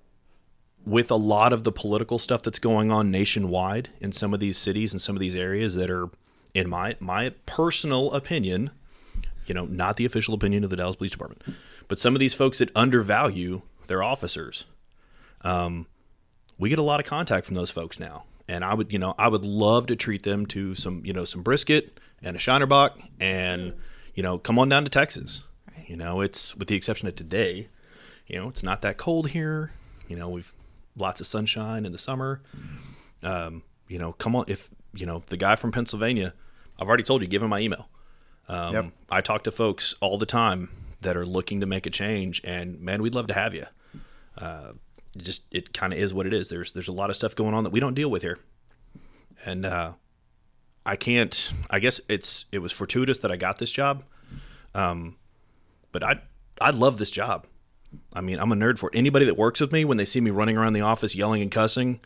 with a lot of the political stuff that's going on nationwide in some of these cities and some of these areas that are, in my my personal opinion, you know, not the official opinion of the Dallas Police Department, but some of these folks that undervalue their officers. Um, we get a lot of contact from those folks now, and I would, you know, I would love to treat them to some, you know, some brisket and a Shiner Bock, and you know, come on down to Texas. Right. You know, it's with the exception of today, you know, it's not that cold here. You know, we've lots of sunshine in the summer. Um, you know, come on, if you know the guy from Pennsylvania, I've already told you, give him my email. Um, Yep. I talk to folks all the time that are looking to make a change, and man, we'd love to have you. Uh, it just it kind of is what it is. There's there's a lot of stuff going on that we don't deal with here, and uh, I can't. I guess it's it was fortuitous that I got this job, um, but I I love this job. I mean, I'm a nerd for it. anybody that works with me when they see me running around the office yelling and cussing.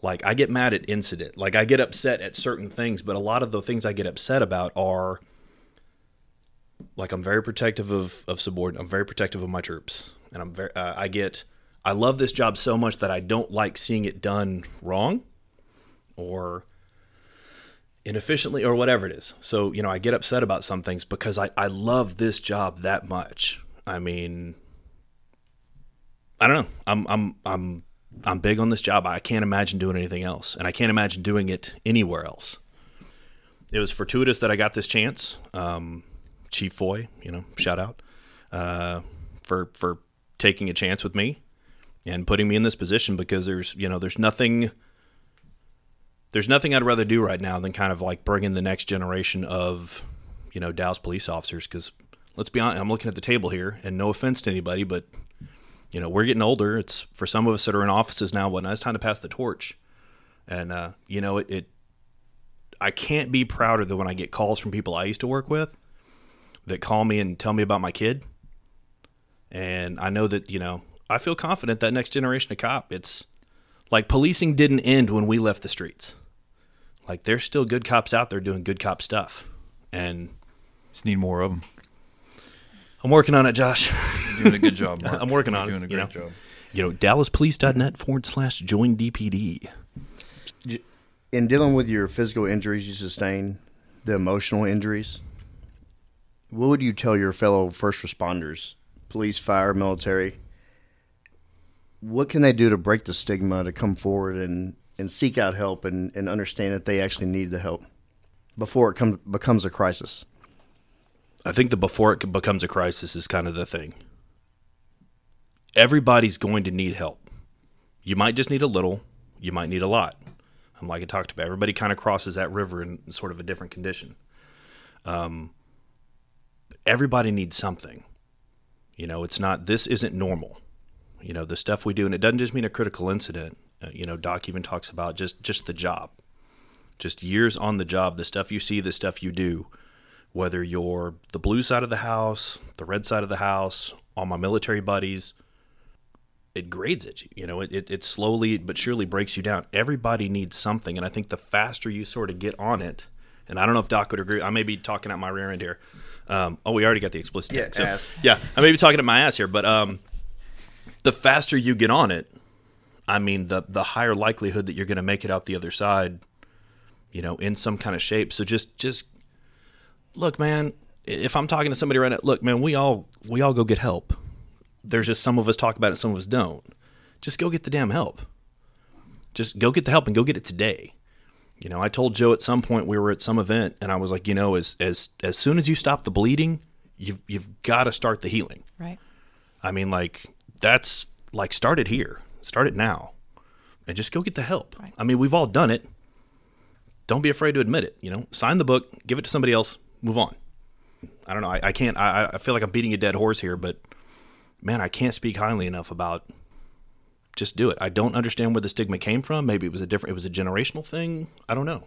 Like I get mad at incident. Like I get upset at certain things, but a lot of the things I get upset about are like I'm very protective of of subordinate. I'm very protective of my troops, and I'm very. Uh, I get. I love this job so much that I don't like seeing it done wrong, or inefficiently, or whatever it is. So you know, I get upset about some things because I I love this job that much. I mean, I don't know. I'm I'm I'm I'm big on this job. I can't imagine doing anything else, and I can't imagine doing it anywhere else. It was fortuitous that I got this chance. Um, Chief Foy, you know, shout out uh, for for taking a chance with me and putting me in this position because there's you know there's nothing there's nothing I'd rather do right now than kind of like bring in the next generation of you know Dallas police officers because let's be honest, I'm looking at the table here and no offense to anybody, but you know we're getting older. It's for some of us that are in offices now. Whatnot, it's time to pass the torch, and uh, you know it, it. I can't be prouder than when I get calls from people I used to work with that call me and tell me about my kid. And I know that, you know, I feel confident that next generation of cop, it's like policing didn't end when we left the streets. Like there's still good cops out there doing good cop stuff. And Just need more of them. I'm working on it, Josh. You're doing a good job. [LAUGHS] Mark. I'm working You're on it, Doing a you know. job. You know, DallasPolice.net forward slash join DPD. In dealing with your physical injuries you sustain, the emotional injuries, what would you tell your fellow first responders, police, fire, military? What can they do to break the stigma to come forward and, and seek out help and, and understand that they actually need the help before it come, becomes a crisis? I think the before it becomes a crisis is kind of the thing. Everybody's going to need help. You might just need a little, you might need a lot. I'm like I talked about, everybody kind of crosses that river in sort of a different condition. Um, everybody needs something. You know, it's not, this isn't normal. You know, the stuff we do, and it doesn't just mean a critical incident. Uh, you know, Doc even talks about just just the job, just years on the job, the stuff you see, the stuff you do whether you're the blue side of the house, the red side of the house, all my military buddies, it grades at you. You know, it, it, it slowly but surely breaks you down. Everybody needs something. And I think the faster you sort of get on it and I don't know if Doc would agree. I may be talking out my rear end here. Um, oh, we already got the explicit. Yeah, so, yeah. I may be talking at my ass here, but um, the faster you get on it, I mean, the the higher likelihood that you're going to make it out the other side, you know, in some kind of shape. So just just look, man. If I'm talking to somebody right now, look, man, we all we all go get help. There's just some of us talk about it, some of us don't. Just go get the damn help. Just go get the help and go get it today. You know, I told Joe at some point we were at some event and I was like, you know, as as as soon as you stop the bleeding, you've you've got to start the healing. Right. I mean, like that's like start it here, start it now, and just go get the help. Right. I mean, we've all done it. Don't be afraid to admit it. You know, sign the book, give it to somebody else, move on. I don't know. I, I can't. I, I feel like I'm beating a dead horse here, but man, I can't speak highly enough about. Just do it. I don't understand where the stigma came from. Maybe it was a different. It was a generational thing. I don't know.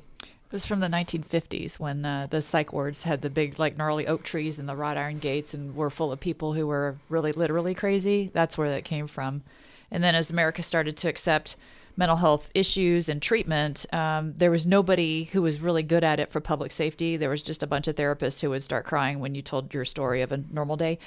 It was from the 1950s when uh, the psych wards had the big, like, gnarly oak trees and the wrought iron gates and were full of people who were really literally crazy. That's where that came from. And then as America started to accept mental health issues and treatment, um, there was nobody who was really good at it for public safety. There was just a bunch of therapists who would start crying when you told your story of a normal day.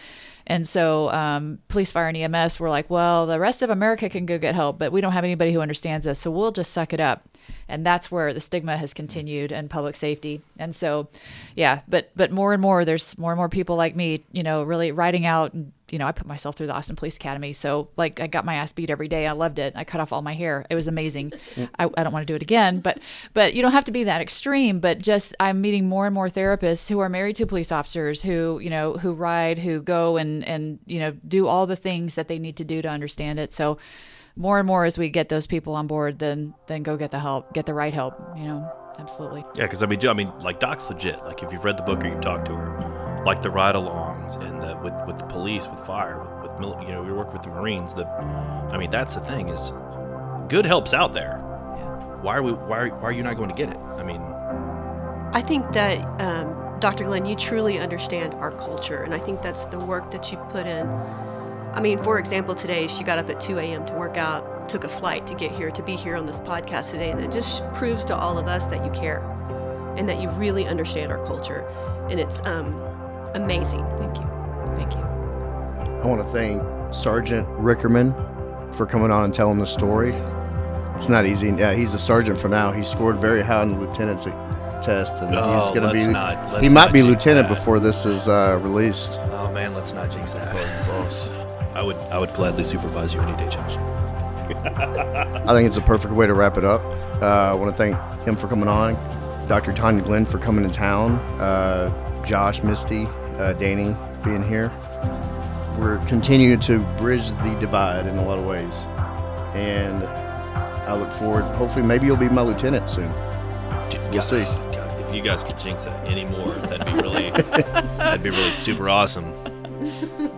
And so um, police, fire, and EMS were like, well, the rest of America can go get help, but we don't have anybody who understands us. So we'll just suck it up. And that's where the stigma has mm-hmm. continued in public safety. And so, yeah, but but more and more, there's more and more people like me, you know, really writing out. And, you know, I put myself through the Austin Police Academy. So, like, I got my ass beat every day. I loved it. I cut off all my hair. It was amazing. I, I don't want to do it again, but but you don't have to be that extreme. But just I'm meeting more and more therapists who are married to police officers who you know who ride, who go and and you know do all the things that they need to do to understand it. So more and more as we get those people on board, then then go get the help, get the right help. You know, absolutely. Yeah, because I mean, I mean, like Doc's legit. Like if you've read the book or you've talked to her, like the ride-alongs and the with with the police, with fire, with, with mil- you know, we work with the Marines. The, I mean, that's the thing is, good help's out there. Why are we? Why are, why are you not going to get it? I mean, I think that, um, Dr. Glenn, you truly understand our culture, and I think that's the work that you put in. I mean, for example, today she got up at 2 a.m. to work out, took a flight to get here, to be here on this podcast today, and it just proves to all of us that you care and that you really understand our culture. And it's um, amazing. Thank you. Thank you. I want to thank Sergeant Rickerman for coming on and telling the story. It's not easy. Yeah, he's a sergeant for now. He scored very high on the lieutenant's test, and Oh, he's going to be. Not, he might be lieutenant that. before this is uh, released. oh man, let's not jinx that. boss. I would I would gladly supervise you any day, Josh. [LAUGHS] I think it's a perfect way to wrap it up. Uh, I want to thank him for coming on, Dr. Tania Glenn for coming to town, uh, Josh, Misty, uh, Danny being here. We're continuing to bridge the divide in a lot of ways, and I look forward. Hopefully, maybe you'll be my lieutenant soon. We'll see. God, if you guys could jinx that anymore, that'd be really [LAUGHS] that'd be really super awesome.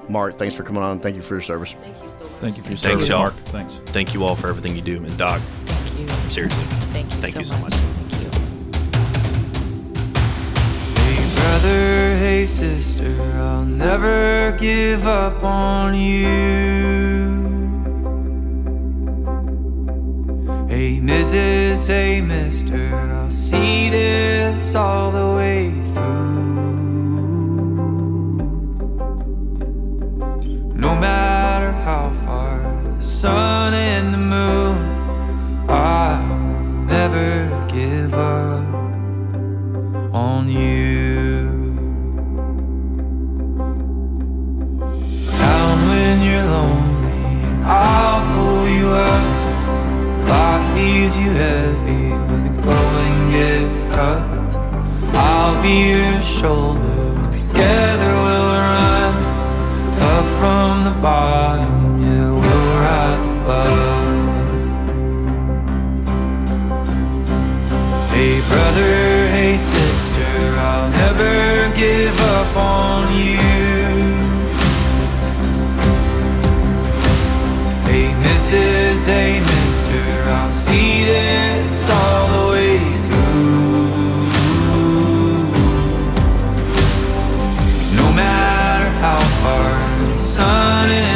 Mark, thanks for coming on. Thank you for your service. Thank you so much. Thank you for your Thanks, service, y'all. Mark. Thanks. Thank you all for everything you do, and Doc, Thank you. seriously, Thank you. Thank so you so much. much. Thank you. Hey brother, hey sister, I'll never give up on you. Hey Mrs., hey Mister, I'll see this all the way through. No matter how far the sun and the moon, I'll never give up on you. Down when you're lonely, I'll pull you up. Life leaves you heavy when the going gets tough. I'll be your shoulder. Together we'll up from the bottom. Yeah, we'll rise above. Hey brother, hey sister, I'll never give up on you. Hey Mrs., hey Mister, I'll see this all the sun and